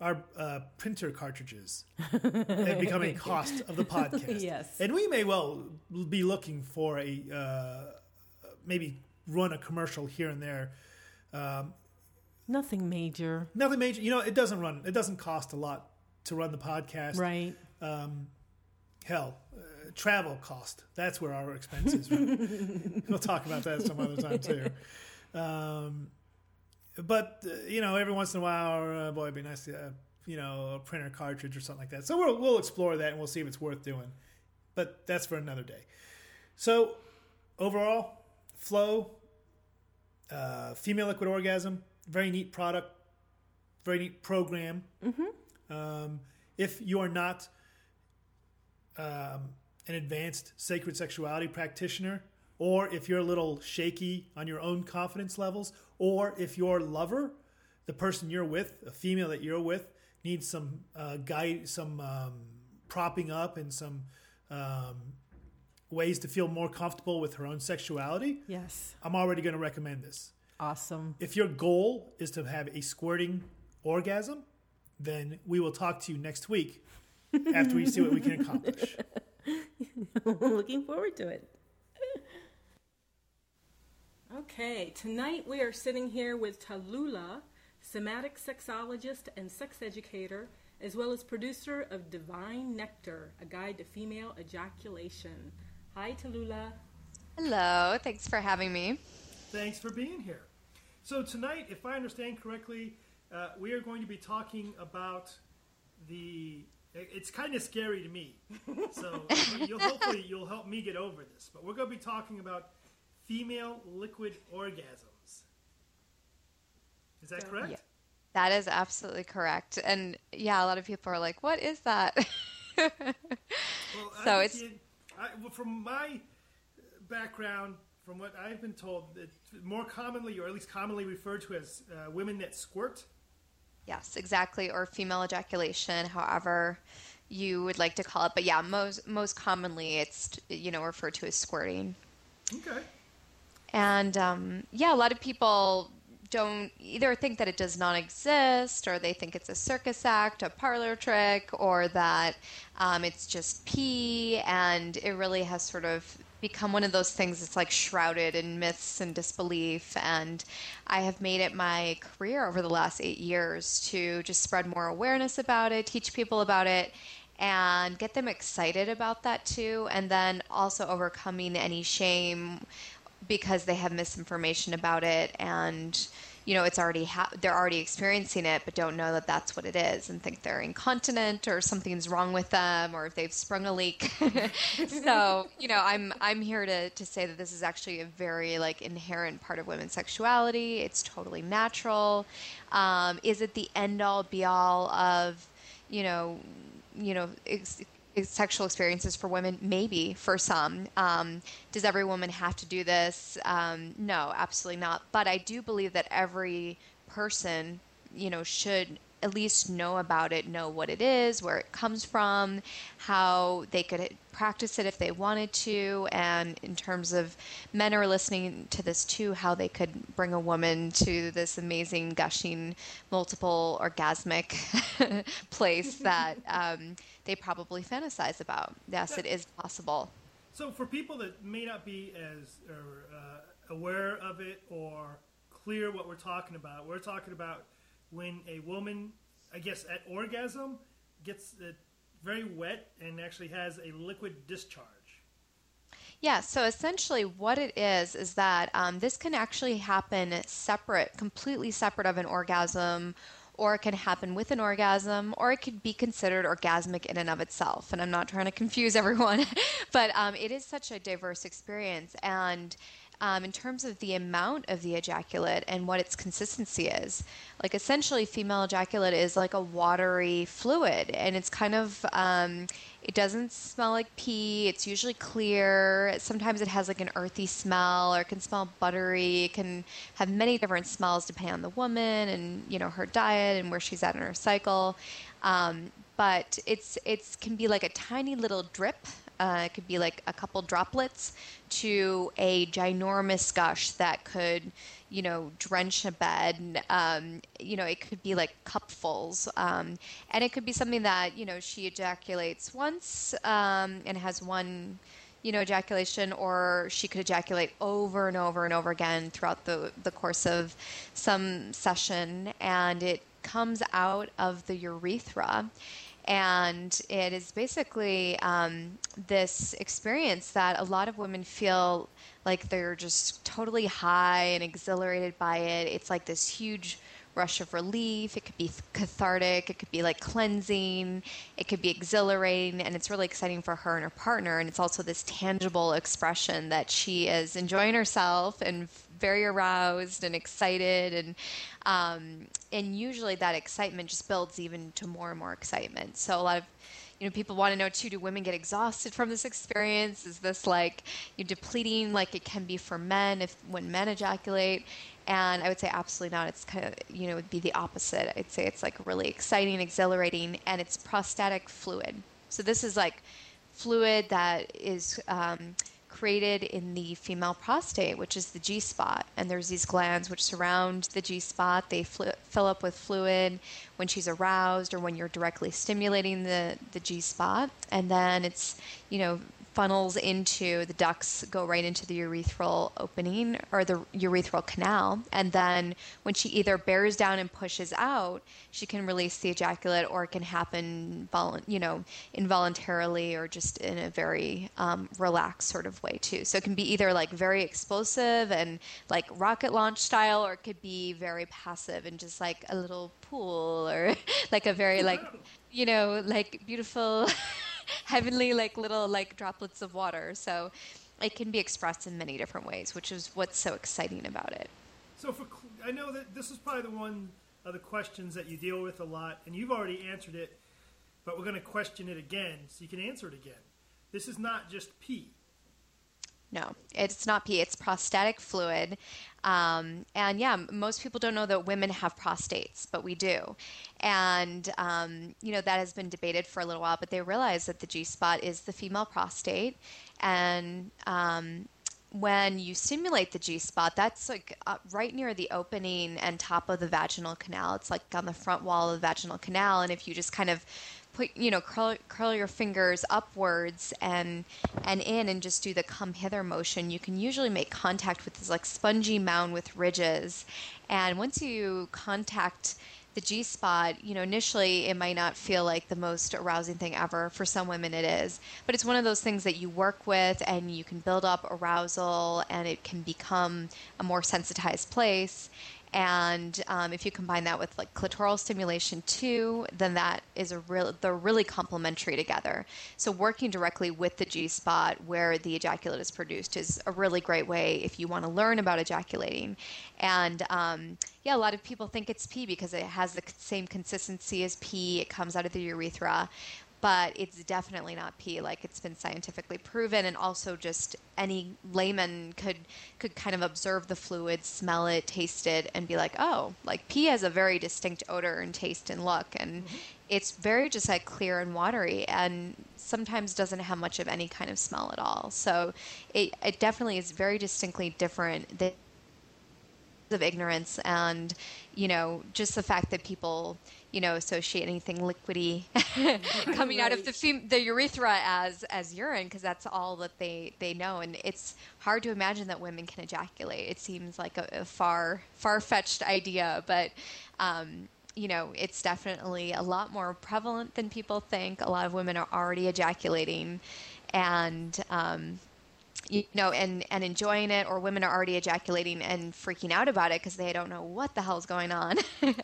Our uh, printer cartridges have become a cost of the podcast. Yes. And we may well be looking for a uh, maybe run a commercial here and there. Um, Nothing major. nothing major. You know, it doesn't run. It doesn't cost a lot to run the podcast. Right. Um, hell, uh, travel cost. That's where our expenses. run. we'll talk about that some other time too. Um, but uh, you know, every once in a while, uh, boy, it'd be nice to, uh, you know, a printer cartridge or something like that. So we'll we'll explore that and we'll see if it's worth doing. But that's for another day. So overall, flow, uh, female liquid orgasm, very neat product, very neat program. Um, if you are not um, an advanced sacred sexuality practitioner, or if you're a little shaky on your own confidence levels, or if your lover, the person you're with, a female that you're with, needs some uh, guide, some um, propping up, and some um, ways to feel more comfortable with her own sexuality, Yes. I'm already going to recommend this. Awesome. If your goal is to have a squirting orgasm, then we will talk to you next week after we see what we can accomplish. Looking forward to it. Okay, tonight we are sitting here with Tallulah, somatic sexologist and sex educator, as well as producer of Divine Nectar, a guide to female ejaculation. Hi, Tallulah. Hello, thanks for having me. Thanks for being here. So tonight, if I understand correctly, uh, we are going to be talking about the. It's kind of scary to me, so you'll, hopefully you'll help me get over this. But we're going to be talking about female liquid orgasms. Is that correct? Yeah. That is absolutely correct. And yeah, a lot of people are like, what is that? Well, So think it's- it- I, well, from my background, from what I've been told, that more commonly, or at least commonly referred to as uh, women that squirt. yes, exactly. Or female ejaculation, however you would like to call it. But yeah, most most commonly it's you know referred to as squirting. Okay. And um, yeah, a lot of people don't either think that it does not exist, or they think it's a circus act, a parlor trick, or that um, it's just pee. And it really has sort of become one of those things that's like shrouded in myths and disbelief. And I have made it my career over the last eight years to just spread more awareness about it, teach people about it, and get them excited about that too. And then also overcoming any shame because they have misinformation about it and you know, it's already ha- they're already experiencing it, but don't know that that's what it is, and think they're incontinent or something's wrong with them, or if they've sprung a leak. so, you know, I'm I'm here to to say that this is actually a very like inherent part of women's sexuality. It's totally natural. Um, is it the end all be all of, you know, you know, ex- sexual experiences for women? Maybe for some. Um, does every woman have to do this? Um, no, absolutely not. But I do believe that every person, you know, should at least know about it, know what it is, where it comes from, how they could practice it if they wanted to, and in terms of men are listening to this too, how they could bring a woman to this amazing, gushing, multiple orgasmic place that um, they probably fantasize about. Yes, it is possible. So, for people that may not be as uh, aware of it or clear what we're talking about, we're talking about when a woman, I guess, at orgasm gets very wet and actually has a liquid discharge. Yeah, so essentially what it is is that um, this can actually happen separate, completely separate of an orgasm, or it can happen with an orgasm, or it could be considered orgasmic in and of itself. And I'm not trying to confuse everyone, but um, it is such a diverse experience. And um, in terms of the amount of the ejaculate and what its consistency is. Like essentially, female ejaculate is like a watery fluid, and it's kind of um, it doesn't smell like pee. It's usually clear. Sometimes it has like an earthy smell, or it can smell buttery. It can have many different smells depending on the woman and you know her diet and where she's at in her cycle. Um, but it's it's can be like a tiny little drip uh, it could be like a couple droplets to a ginormous gush that could, you know, drench a bed. Um, you know, it could be like cupfuls. Um, and it could be something that, you know, she ejaculates once um, and has one you know, ejaculation, or she could ejaculate over and over and over again throughout the, the course of some session, and it comes out of the urethra and it is basically um, this experience that a lot of women feel like they're just totally high and exhilarated by it. It's like this huge rush of relief. It could be cathartic. It could be like cleansing. It could be exhilarating. And it's really exciting for her and her partner. And it's also this tangible expression that she is enjoying herself and very aroused and excited. And, um, and usually that excitement just builds even to more and more excitement. So a lot of you know, people want to know too, do women get exhausted from this experience? Is this like you depleting like it can be for men if when men ejaculate? And I would say absolutely not. It's kind of, you know, would be the opposite. I'd say it's like really exciting, exhilarating, and it's prostatic fluid. So this is like fluid that is um, created in the female prostate, which is the G spot. And there's these glands which surround the G spot. They fl- fill up with fluid when she's aroused or when you're directly stimulating the, the G spot. And then it's, you know, funnels into the ducts go right into the urethral opening or the urethral canal. And then when she either bears down and pushes out she can release the ejaculate or it can happen you know involuntarily or just in a very um, relaxed sort of way too. So it can be either like very explosive and like rocket launch style or it could be very passive and just like a little pool or like a very like you know like beautiful heavenly like little like droplets of water. So it can be expressed in many different ways, which is what's so exciting about it. So for I know that this is probably the one of the questions that you deal with a lot, and you've already answered it, but we're going to question it again so you can answer it again. This is not just pee. No, it's not pee. It's prostatic fluid. Um, and yeah, most people don't know that women have prostates, but we do. And, um, you know, that has been debated for a little while, but they realize that the G spot is the female prostate. And, um, when you stimulate the G spot, that's like uh, right near the opening and top of the vaginal canal. It's like on the front wall of the vaginal canal. And if you just kind of put you know curl curl your fingers upwards and and in and just do the come hither motion you can usually make contact with this like spongy mound with ridges and once you contact the G spot, you know, initially it might not feel like the most arousing thing ever. For some women, it is. But it's one of those things that you work with and you can build up arousal and it can become a more sensitized place. And um, if you combine that with like clitoral stimulation too, then that is a real they're really complementary together. So working directly with the G spot where the ejaculate is produced is a really great way if you want to learn about ejaculating. And um, yeah, a lot of people think it's pee because it has the same consistency as pee. It comes out of the urethra but it's definitely not pee like it's been scientifically proven and also just any layman could could kind of observe the fluid smell it taste it and be like oh like pee has a very distinct odor and taste and look and mm-hmm. it's very just like clear and watery and sometimes doesn't have much of any kind of smell at all so it, it definitely is very distinctly different than of ignorance and you know just the fact that people you know, associate anything liquidy coming right. out of the fem- the urethra as as urine because that's all that they they know, and it's hard to imagine that women can ejaculate. It seems like a, a far far fetched idea, but. Um, you know, it's definitely a lot more prevalent than people think. A lot of women are already ejaculating, and um, you know, and, and enjoying it, or women are already ejaculating and freaking out about it because they don't know what the hell's going on. and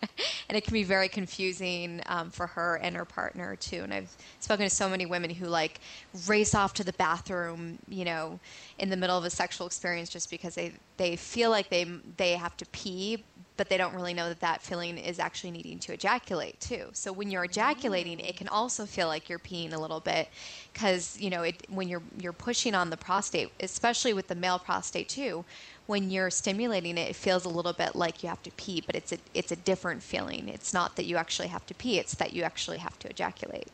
it can be very confusing um, for her and her partner, too. And I've spoken to so many women who like race off to the bathroom, you know, in the middle of a sexual experience just because they, they feel like they, they have to pee, but they don't really know that that feeling is actually needing to ejaculate too. So when you're ejaculating, it can also feel like you're peeing a little bit because you know it, when you're you're pushing on the prostate, especially with the male prostate too. When you're stimulating it, it feels a little bit like you have to pee, but it's a it's a different feeling. It's not that you actually have to pee; it's that you actually have to ejaculate.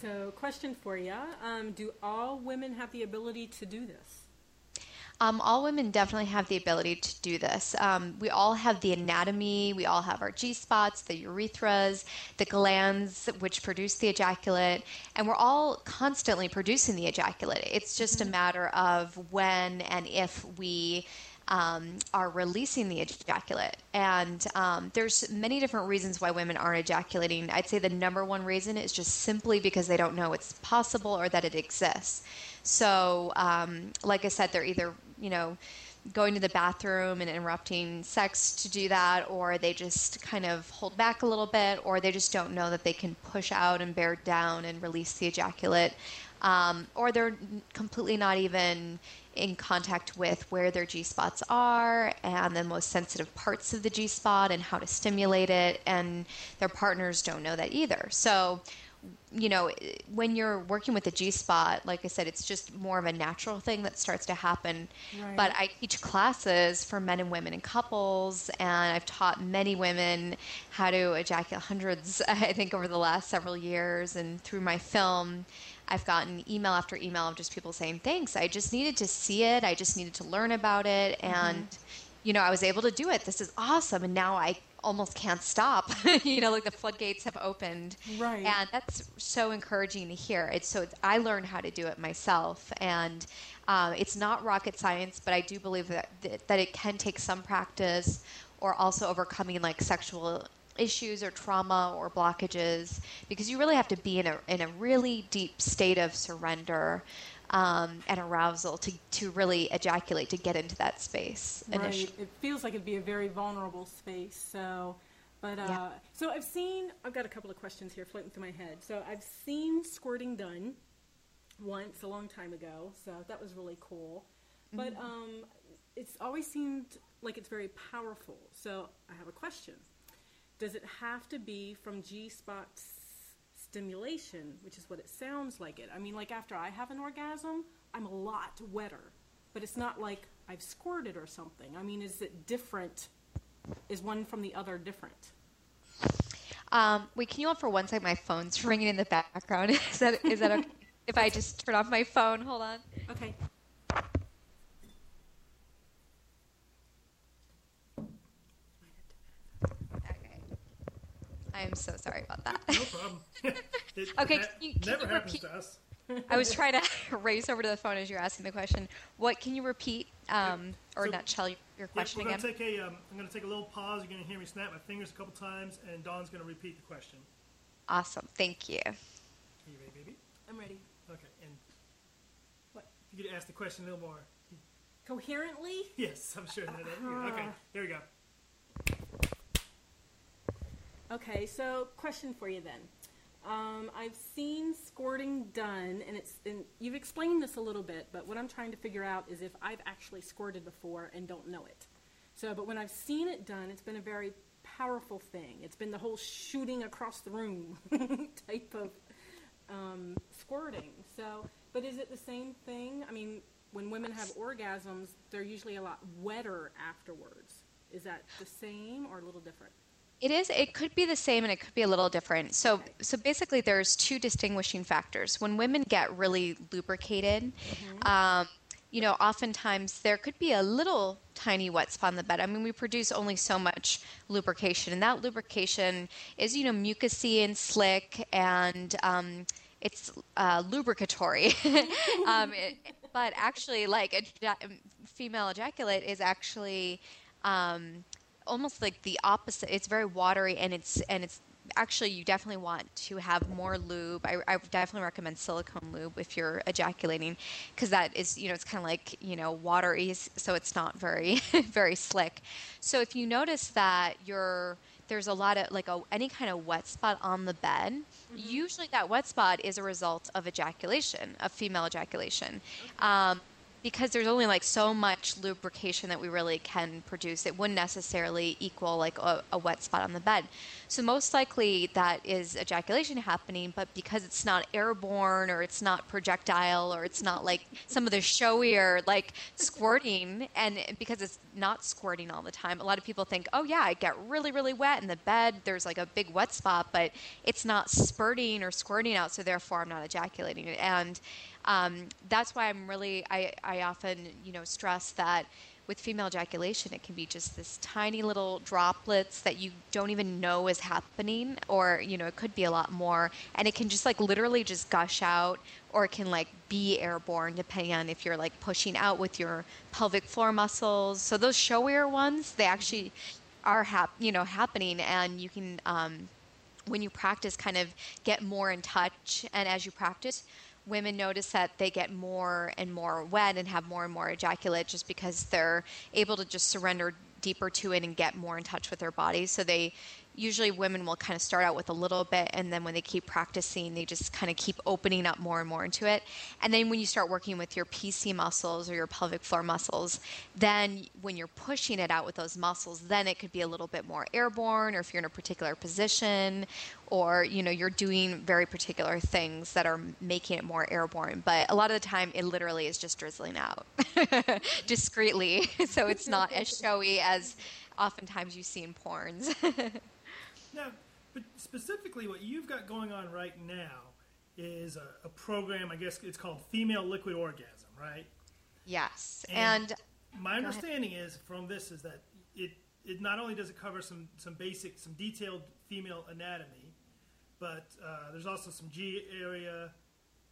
So, question for you: um, Do all women have the ability to do this? Um, all women definitely have the ability to do this. Um, we all have the anatomy, we all have our G spots, the urethras, the glands which produce the ejaculate, and we're all constantly producing the ejaculate. It's just mm-hmm. a matter of when and if we. Um, are releasing the ejaculate. And um, there's many different reasons why women aren't ejaculating. I'd say the number one reason is just simply because they don't know it's possible or that it exists. So, um, like I said, they're either you know, going to the bathroom and interrupting sex to do that, or they just kind of hold back a little bit, or they just don't know that they can push out and bear down and release the ejaculate, um, or they're completely not even in contact with where their G spots are and the most sensitive parts of the G spot and how to stimulate it, and their partners don't know that either. So you know, when you're working with the G spot, like I said, it's just more of a natural thing that starts to happen. Right. But I teach classes for men and women and couples, and I've taught many women how to ejaculate hundreds, I think, over the last several years. And through my film, I've gotten email after email of just people saying, Thanks, I just needed to see it, I just needed to learn about it. Mm-hmm. And, you know, I was able to do it. This is awesome. And now I almost can't stop. you know, like the floodgates have opened. Right. And that's so encouraging to hear. It's so it's, I learned how to do it myself, and uh, it's not rocket science, but I do believe that that it can take some practice, or also overcoming like sexual issues or trauma or blockages, because you really have to be in a in a really deep state of surrender um, and arousal to, to really ejaculate, to get into that space. Right. Initially. It feels like it'd be a very vulnerable space. So, but uh, yeah. so I've seen. I've got a couple of questions here floating through my head. So I've seen squirting done once a long time ago. So that was really cool. Mm-hmm. But um, it's always seemed like it's very powerful. So I have a question. Does it have to be from G spots stimulation, which is what it sounds like it. I mean, like after I have an orgasm, I'm a lot wetter, but it's not like I've squirted or something. I mean, is it different? Is one from the other different? Um, wait, can you hold for one second? My phone's ringing in the background. is that is that okay? if I just turn off my phone, hold on. Okay. I am so sorry about that. No problem. it, okay, can you, can never you happens repeat? to us. I was trying to race over to the phone as you were asking the question. What can you repeat um, or so, nutshell your question yeah, we're again? Gonna take a, um, I'm going to take a little pause. You're going to hear me snap my fingers a couple times, and Dawn's going to repeat the question. Awesome. Thank you. Are you ready, baby? I'm ready. Okay. And what? If you could ask the question a little more coherently. Yes, I'm sure that. Uh, okay. There we go. Okay, so question for you then. Um, I've seen squirting done, and it's and you've explained this a little bit, but what I'm trying to figure out is if I've actually squirted before and don't know it. So, but when I've seen it done, it's been a very powerful thing. It's been the whole shooting across the room type of um, squirting. So, but is it the same thing? I mean, when women have orgasms, they're usually a lot wetter afterwards. Is that the same or a little different? It is. It could be the same, and it could be a little different. So, so basically, there's two distinguishing factors. When women get really lubricated, um, you know, oftentimes there could be a little tiny wet spot on the bed. I mean, we produce only so much lubrication, and that lubrication is, you know, mucousy and slick, and um, it's uh, lubricatory. um, it, but actually, like eja- female ejaculate is actually um, almost like the opposite. It's very watery, and it's and it's actually you definitely want to have more lube. I, I definitely recommend silicone lube if you're ejaculating, because that is you know it's kind of like you know watery, so it's not very very slick. So if you notice that you're there's a lot of like a, any kind of wet spot on the bed. Usually, that wet spot is a result of ejaculation, of female ejaculation. Um, because there's only like so much lubrication that we really can produce, it wouldn't necessarily equal like a, a wet spot on the bed. So most likely that is ejaculation happening, but because it's not airborne or it's not projectile or it's not like some of the showier like squirting, and because it's not squirting all the time, a lot of people think, oh yeah, I get really really wet in the bed. There's like a big wet spot, but it's not spurting or squirting out, so therefore I'm not ejaculating. And um, that's why I'm really I, I often you know stress that with female ejaculation it can be just this tiny little droplets that you don't even know is happening or you know it could be a lot more. And it can just like literally just gush out or it can like be airborne depending on if you're like pushing out with your pelvic floor muscles. So those showier ones they actually are hap- you know happening and you can um, when you practice kind of get more in touch and as you practice women notice that they get more and more wet and have more and more ejaculate just because they're able to just surrender deeper to it and get more in touch with their bodies so they usually women will kind of start out with a little bit and then when they keep practicing they just kind of keep opening up more and more into it. And then when you start working with your pc muscles or your pelvic floor muscles then when you're pushing it out with those muscles then it could be a little bit more airborne or if you're in a particular position or you know you're doing very particular things that are making it more airborne. But a lot of the time it literally is just drizzling out discreetly. So it's not as showy as oftentimes you see in porns Now, but specifically, what you've got going on right now is a, a program. I guess it's called Female Liquid Orgasm, right? yes And- and My ahead. understanding is from this is that it it not only does it cover some some basic some detailed female anatomy, but uh, there's also some G area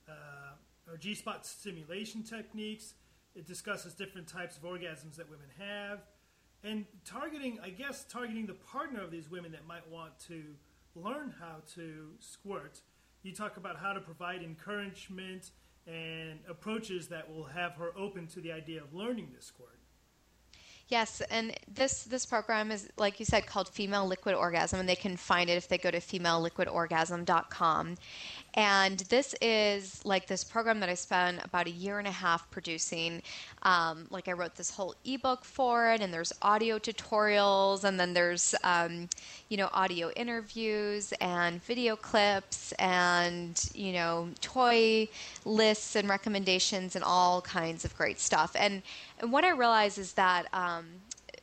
uh, or G spot stimulation techniques. It discusses different types of orgasms that women have, and targeting I guess targeting the partner of these women that might want to learn how to squirt. You talk about how to provide encouragement and approaches that will have her open to the idea of learning to squirt. Yes, and this this program is like you said called Female Liquid Orgasm, and they can find it if they go to femaleliquidorgasm.com. And this is like this program that I spent about a year and a half producing. Um, like I wrote this whole ebook for it, and there's audio tutorials, and then there's um, you know audio interviews and video clips, and you know toy lists and recommendations, and all kinds of great stuff. And and what I realize is that. Um,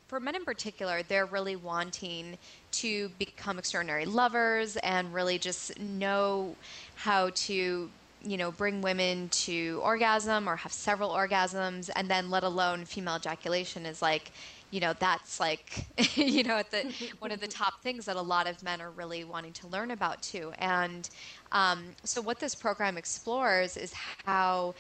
for men in particular, they're really wanting to become extraordinary lovers and really just know how to, you know, bring women to orgasm or have several orgasms, and then let alone female ejaculation is like, you know, that's like, you know, the one of the top things that a lot of men are really wanting to learn about too. And um, so, what this program explores is how,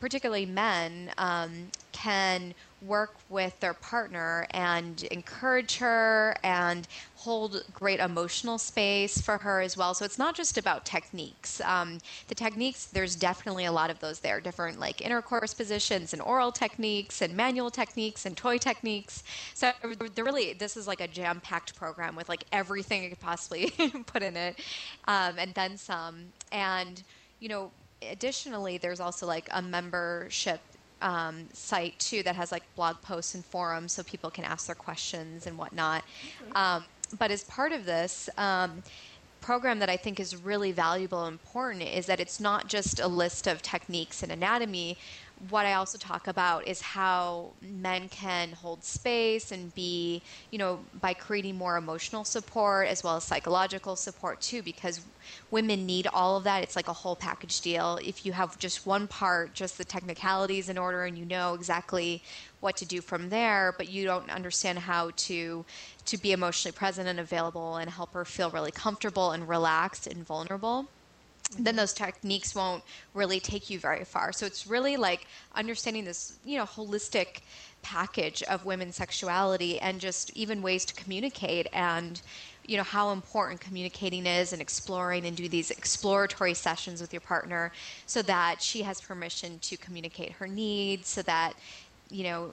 particularly men, um, can work with their partner and encourage her and hold great emotional space for her as well. So it's not just about techniques. Um, the techniques, there's definitely a lot of those there, different like intercourse positions and oral techniques and manual techniques and toy techniques. So really this is like a jam packed program with like everything you could possibly put in it, um, and then some. And you know, additionally, there's also like a membership um, site too that has like blog posts and forums so people can ask their questions and whatnot. Um, but as part of this um, program that I think is really valuable and important is that it's not just a list of techniques and anatomy, what I also talk about is how men can hold space and be, you know, by creating more emotional support as well as psychological support too, because women need all of that. It's like a whole package deal. If you have just one part, just the technicalities in order, and you know exactly what to do from there, but you don't understand how to to be emotionally present and available and help her feel really comfortable and relaxed and vulnerable then those techniques won't really take you very far. So it's really like understanding this, you know, holistic package of women's sexuality and just even ways to communicate and you know how important communicating is and exploring and do these exploratory sessions with your partner so that she has permission to communicate her needs so that you know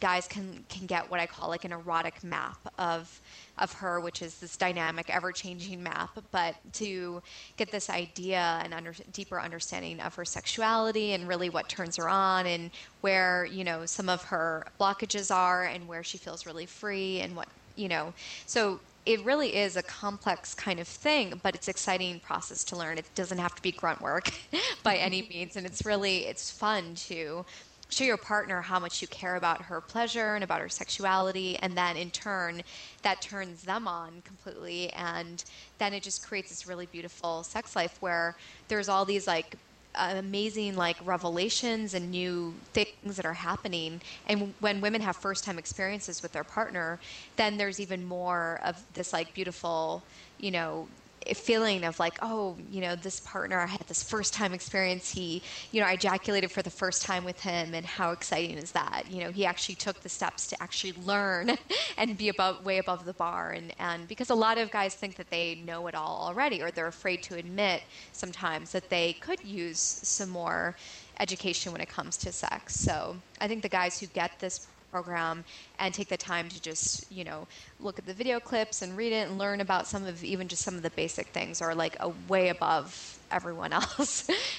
guys can can get what I call like an erotic map of of her, which is this dynamic, ever changing map, but to get this idea and under, deeper understanding of her sexuality and really what turns her on and where, you know, some of her blockages are and where she feels really free and what, you know. So it really is a complex kind of thing, but it's exciting process to learn. It doesn't have to be grunt work by any means, and it's really it's fun to show your partner how much you care about her pleasure and about her sexuality and then in turn that turns them on completely and then it just creates this really beautiful sex life where there's all these like amazing like revelations and new things that are happening. And when women have first time experiences with their partner then there's even more of this like beautiful you know feeling of like, oh, you know, this partner I had this first time experience. He, you know, I ejaculated for the first time with him, and how exciting is that? You know, he actually took the steps to actually learn and be above, way above the bar, and and because a lot of guys think that they know it all already, or they're afraid to admit sometimes that they could use some more education when it comes to sex. So I think the guys who get this program and take the time to just you know look at the video clips and read it and learn about some of even just some of the basic things or like a way above everyone else.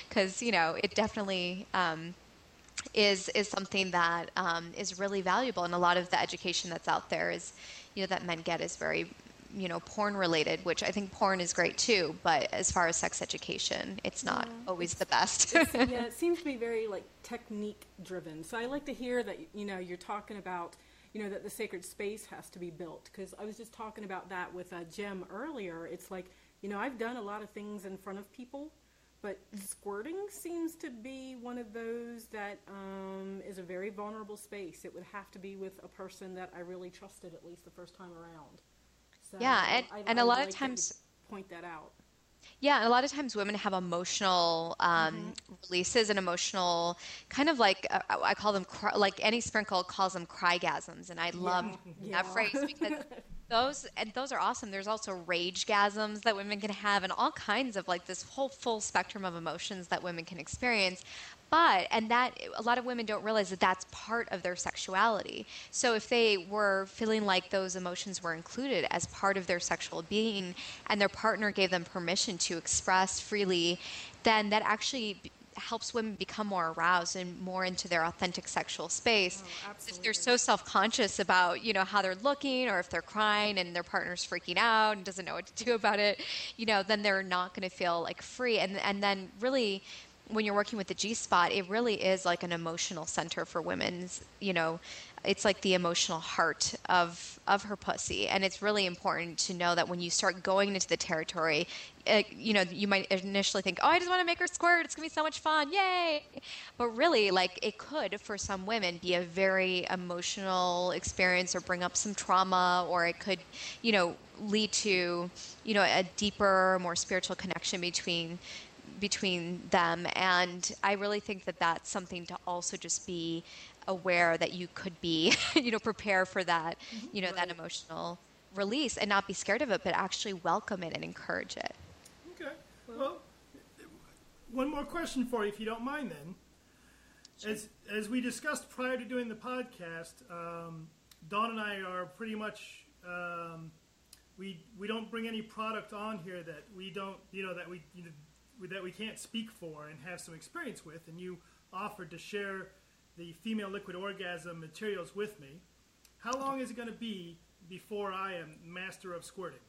Because you know it definitely um, is is something that um, is really valuable. And a lot of the education that's out there is you know that men get is very you know porn related which i think porn is great too but as far as sex education it's not yeah. always the best yeah it seems to be very like technique driven so i like to hear that you know you're talking about you know that the sacred space has to be built because i was just talking about that with uh, jim earlier it's like you know i've done a lot of things in front of people but squirting seems to be one of those that um, is a very vulnerable space. It would have to be with a person that I really trusted at least the first time around. So yeah, and, I, and I a lot like of times point that out. Yeah, and a lot of times women have emotional um, mm-hmm. releases and emotional kind of like uh, I call them cry, like Annie Sprinkle calls them crygasms, and I love yeah. that phrase because those and those are awesome. There's also rage gasms that women can have, and all kinds of like this whole full spectrum of emotions that women can experience but and that a lot of women don't realize that that's part of their sexuality. So if they were feeling like those emotions were included as part of their sexual being and their partner gave them permission to express freely then that actually helps women become more aroused and more into their authentic sexual space. Oh, if they're so self-conscious about, you know, how they're looking or if they're crying and their partner's freaking out and doesn't know what to do about it, you know, then they're not going to feel like free. And and then really when you're working with the G spot, it really is like an emotional center for women's, you know, it's like the emotional heart of of her pussy. And it's really important to know that when you start going into the territory uh, you know you might initially think oh i just want to make her squirt. It's going to be so much fun. Yay! But really like it could for some women be a very emotional experience or bring up some trauma or it could you know lead to you know a deeper more spiritual connection between between them. And I really think that that's something to also just be aware that you could be, you know, prepare for that, mm-hmm. you know, right. that emotional release and not be scared of it, but actually welcome it and encourage it. Okay. Well, one more question for you, if you don't mind, then. Sure. As as we discussed prior to doing the podcast, um, Dawn and I are pretty much um, we we don't bring any product on here that we don't you know that we you know, that we can't speak for and have some experience with, and you offered to share the female liquid orgasm materials with me. How long is it going to be before I am master of squirting?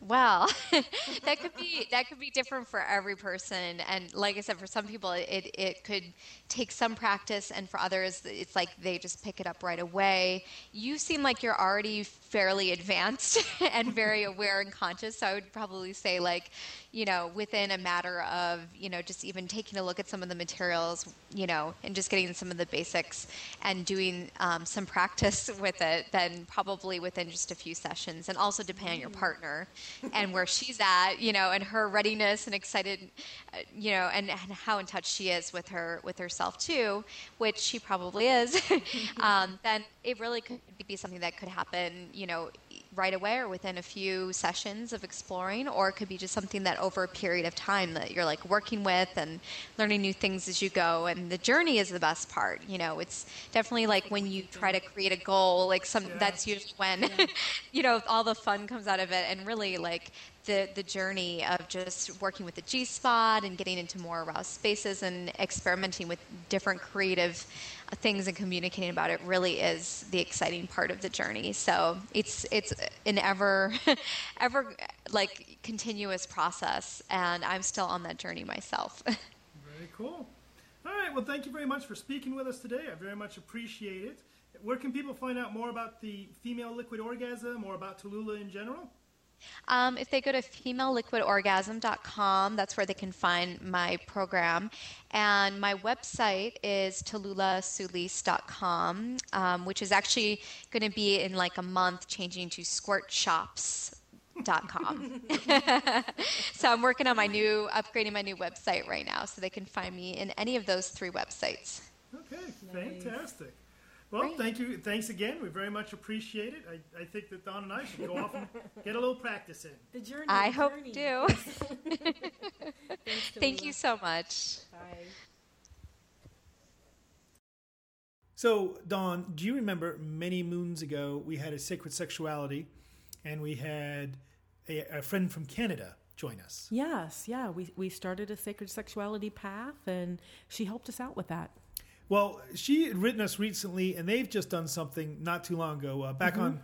Well, that could be that could be different for every person, and like I said, for some people it it could take some practice, and for others it's like they just pick it up right away. You seem like you're already fairly advanced and very aware and conscious, so I would probably say like, you know, within a matter of you know just even taking a look at some of the materials, you know, and just getting some of the basics and doing um, some practice with it, then probably within just a few sessions, and also depending on your partner and where she's at, you know, and her readiness and excited, uh, you know, and, and, how in touch she is with her with herself too, which she probably is. um, then it really could be something that could happen, you know, right away or within a few sessions of exploring, or it could be just something that over a period of time that you're like working with and learning new things as you go. And the journey is the best part. You know, it's definitely like when you try to create a goal, like some yeah. that's usually when, yeah. you know, all the fun comes out of it. And really, like the the journey of just working with the G spot and getting into more aroused spaces and experimenting with different creative things and communicating about it really is the exciting part of the journey. So it's it's an ever ever like continuous process, and I'm still on that journey myself. very cool. All right. Well, thank you very much for speaking with us today. I very much appreciate it. Where can people find out more about the female liquid orgasm or about Tallulah in general? Um, if they go to femaleliquidorgasm.com, that's where they can find my program. And my website is tallulahsulis.com, um, which is actually going to be in like a month changing to squirtshops.com. so I'm working on my new, upgrading my new website right now so they can find me in any of those three websites. Okay, nice. Fantastic. Well, Great. thank you. Thanks again. We very much appreciate it. I, I think that Dawn and I should go off and get a little practice in. The journey. I the hope journey. do. thank you so much. Bye. So, Dawn, do you remember many moons ago we had a sacred sexuality, and we had a, a friend from Canada join us? Yes, yeah. We we started a sacred sexuality path, and she helped us out with that. Well, she had written us recently, and they've just done something not too long ago. Uh, back mm-hmm.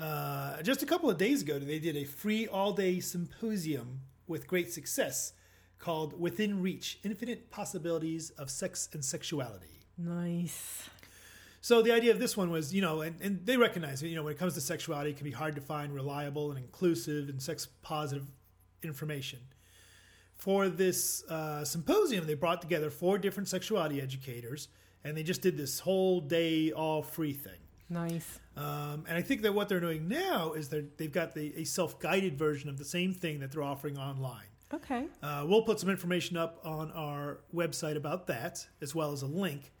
on uh, just a couple of days ago, they did a free all day symposium with great success called Within Reach Infinite Possibilities of Sex and Sexuality. Nice. So the idea of this one was, you know, and, and they recognize it, you know, when it comes to sexuality, it can be hard to find reliable and inclusive and sex positive information for this uh, symposium, they brought together four different sexuality educators, and they just did this whole day all free thing. Nice. Um, and I think that what they're doing now is they they've got the, a self guided version of the same thing that they're offering online. Okay. Uh, we'll put some information up on our website about that, as well as a link.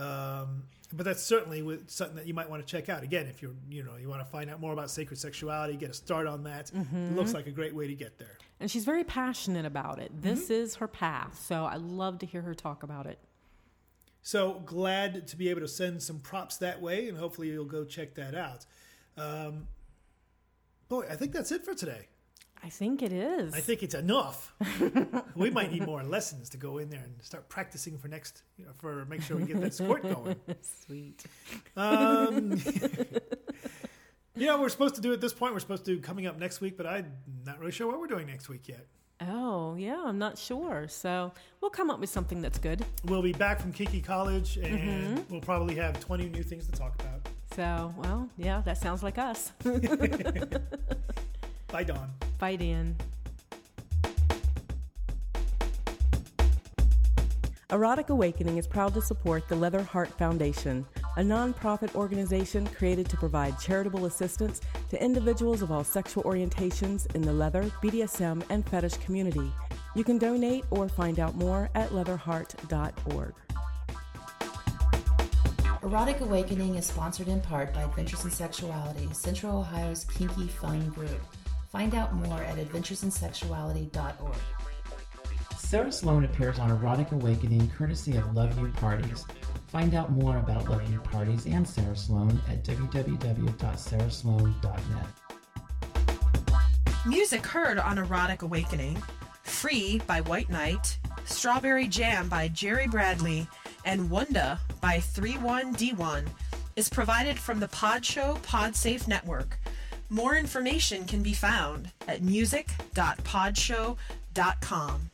Um, but that's certainly something that you might want to check out. Again, if you're you know you want to find out more about sacred sexuality, get a start on that. Mm-hmm. It looks like a great way to get there. And she's very passionate about it. This mm-hmm. is her path, so I love to hear her talk about it. So glad to be able to send some props that way, and hopefully you'll go check that out. Um, boy, I think that's it for today. I think it is. I think it's enough. we might need more lessons to go in there and start practicing for next, you know, for make sure we get that squirt going. Sweet. Um, you know, we're supposed to do at this point. We're supposed to do coming up next week, but I'm not really sure what we're doing next week yet. Oh, yeah, I'm not sure. So we'll come up with something that's good. We'll be back from Kinky College and mm-hmm. we'll probably have 20 new things to talk about. So, well, yeah, that sounds like us. Bye, Dawn. Bye, Dan. Erotic Awakening is proud to support the Leather Heart Foundation, a nonprofit organization created to provide charitable assistance to individuals of all sexual orientations in the leather, BDSM, and fetish community. You can donate or find out more at leatherheart.org. Erotic Awakening is sponsored in part by Adventures in Sexuality, Central Ohio's kinky fun group. Find out more at adventuresinsexuality.org. Sarah Sloan appears on Erotic Awakening courtesy of Love You Parties. Find out more about Love You Parties and Sarah Sloan at www.sarahsloan.net. Music heard on Erotic Awakening, Free by White Knight, Strawberry Jam by Jerry Bradley, and Wunda by 31D1 is provided from the Podshow Podsafe Network. More information can be found at music.podshow.com.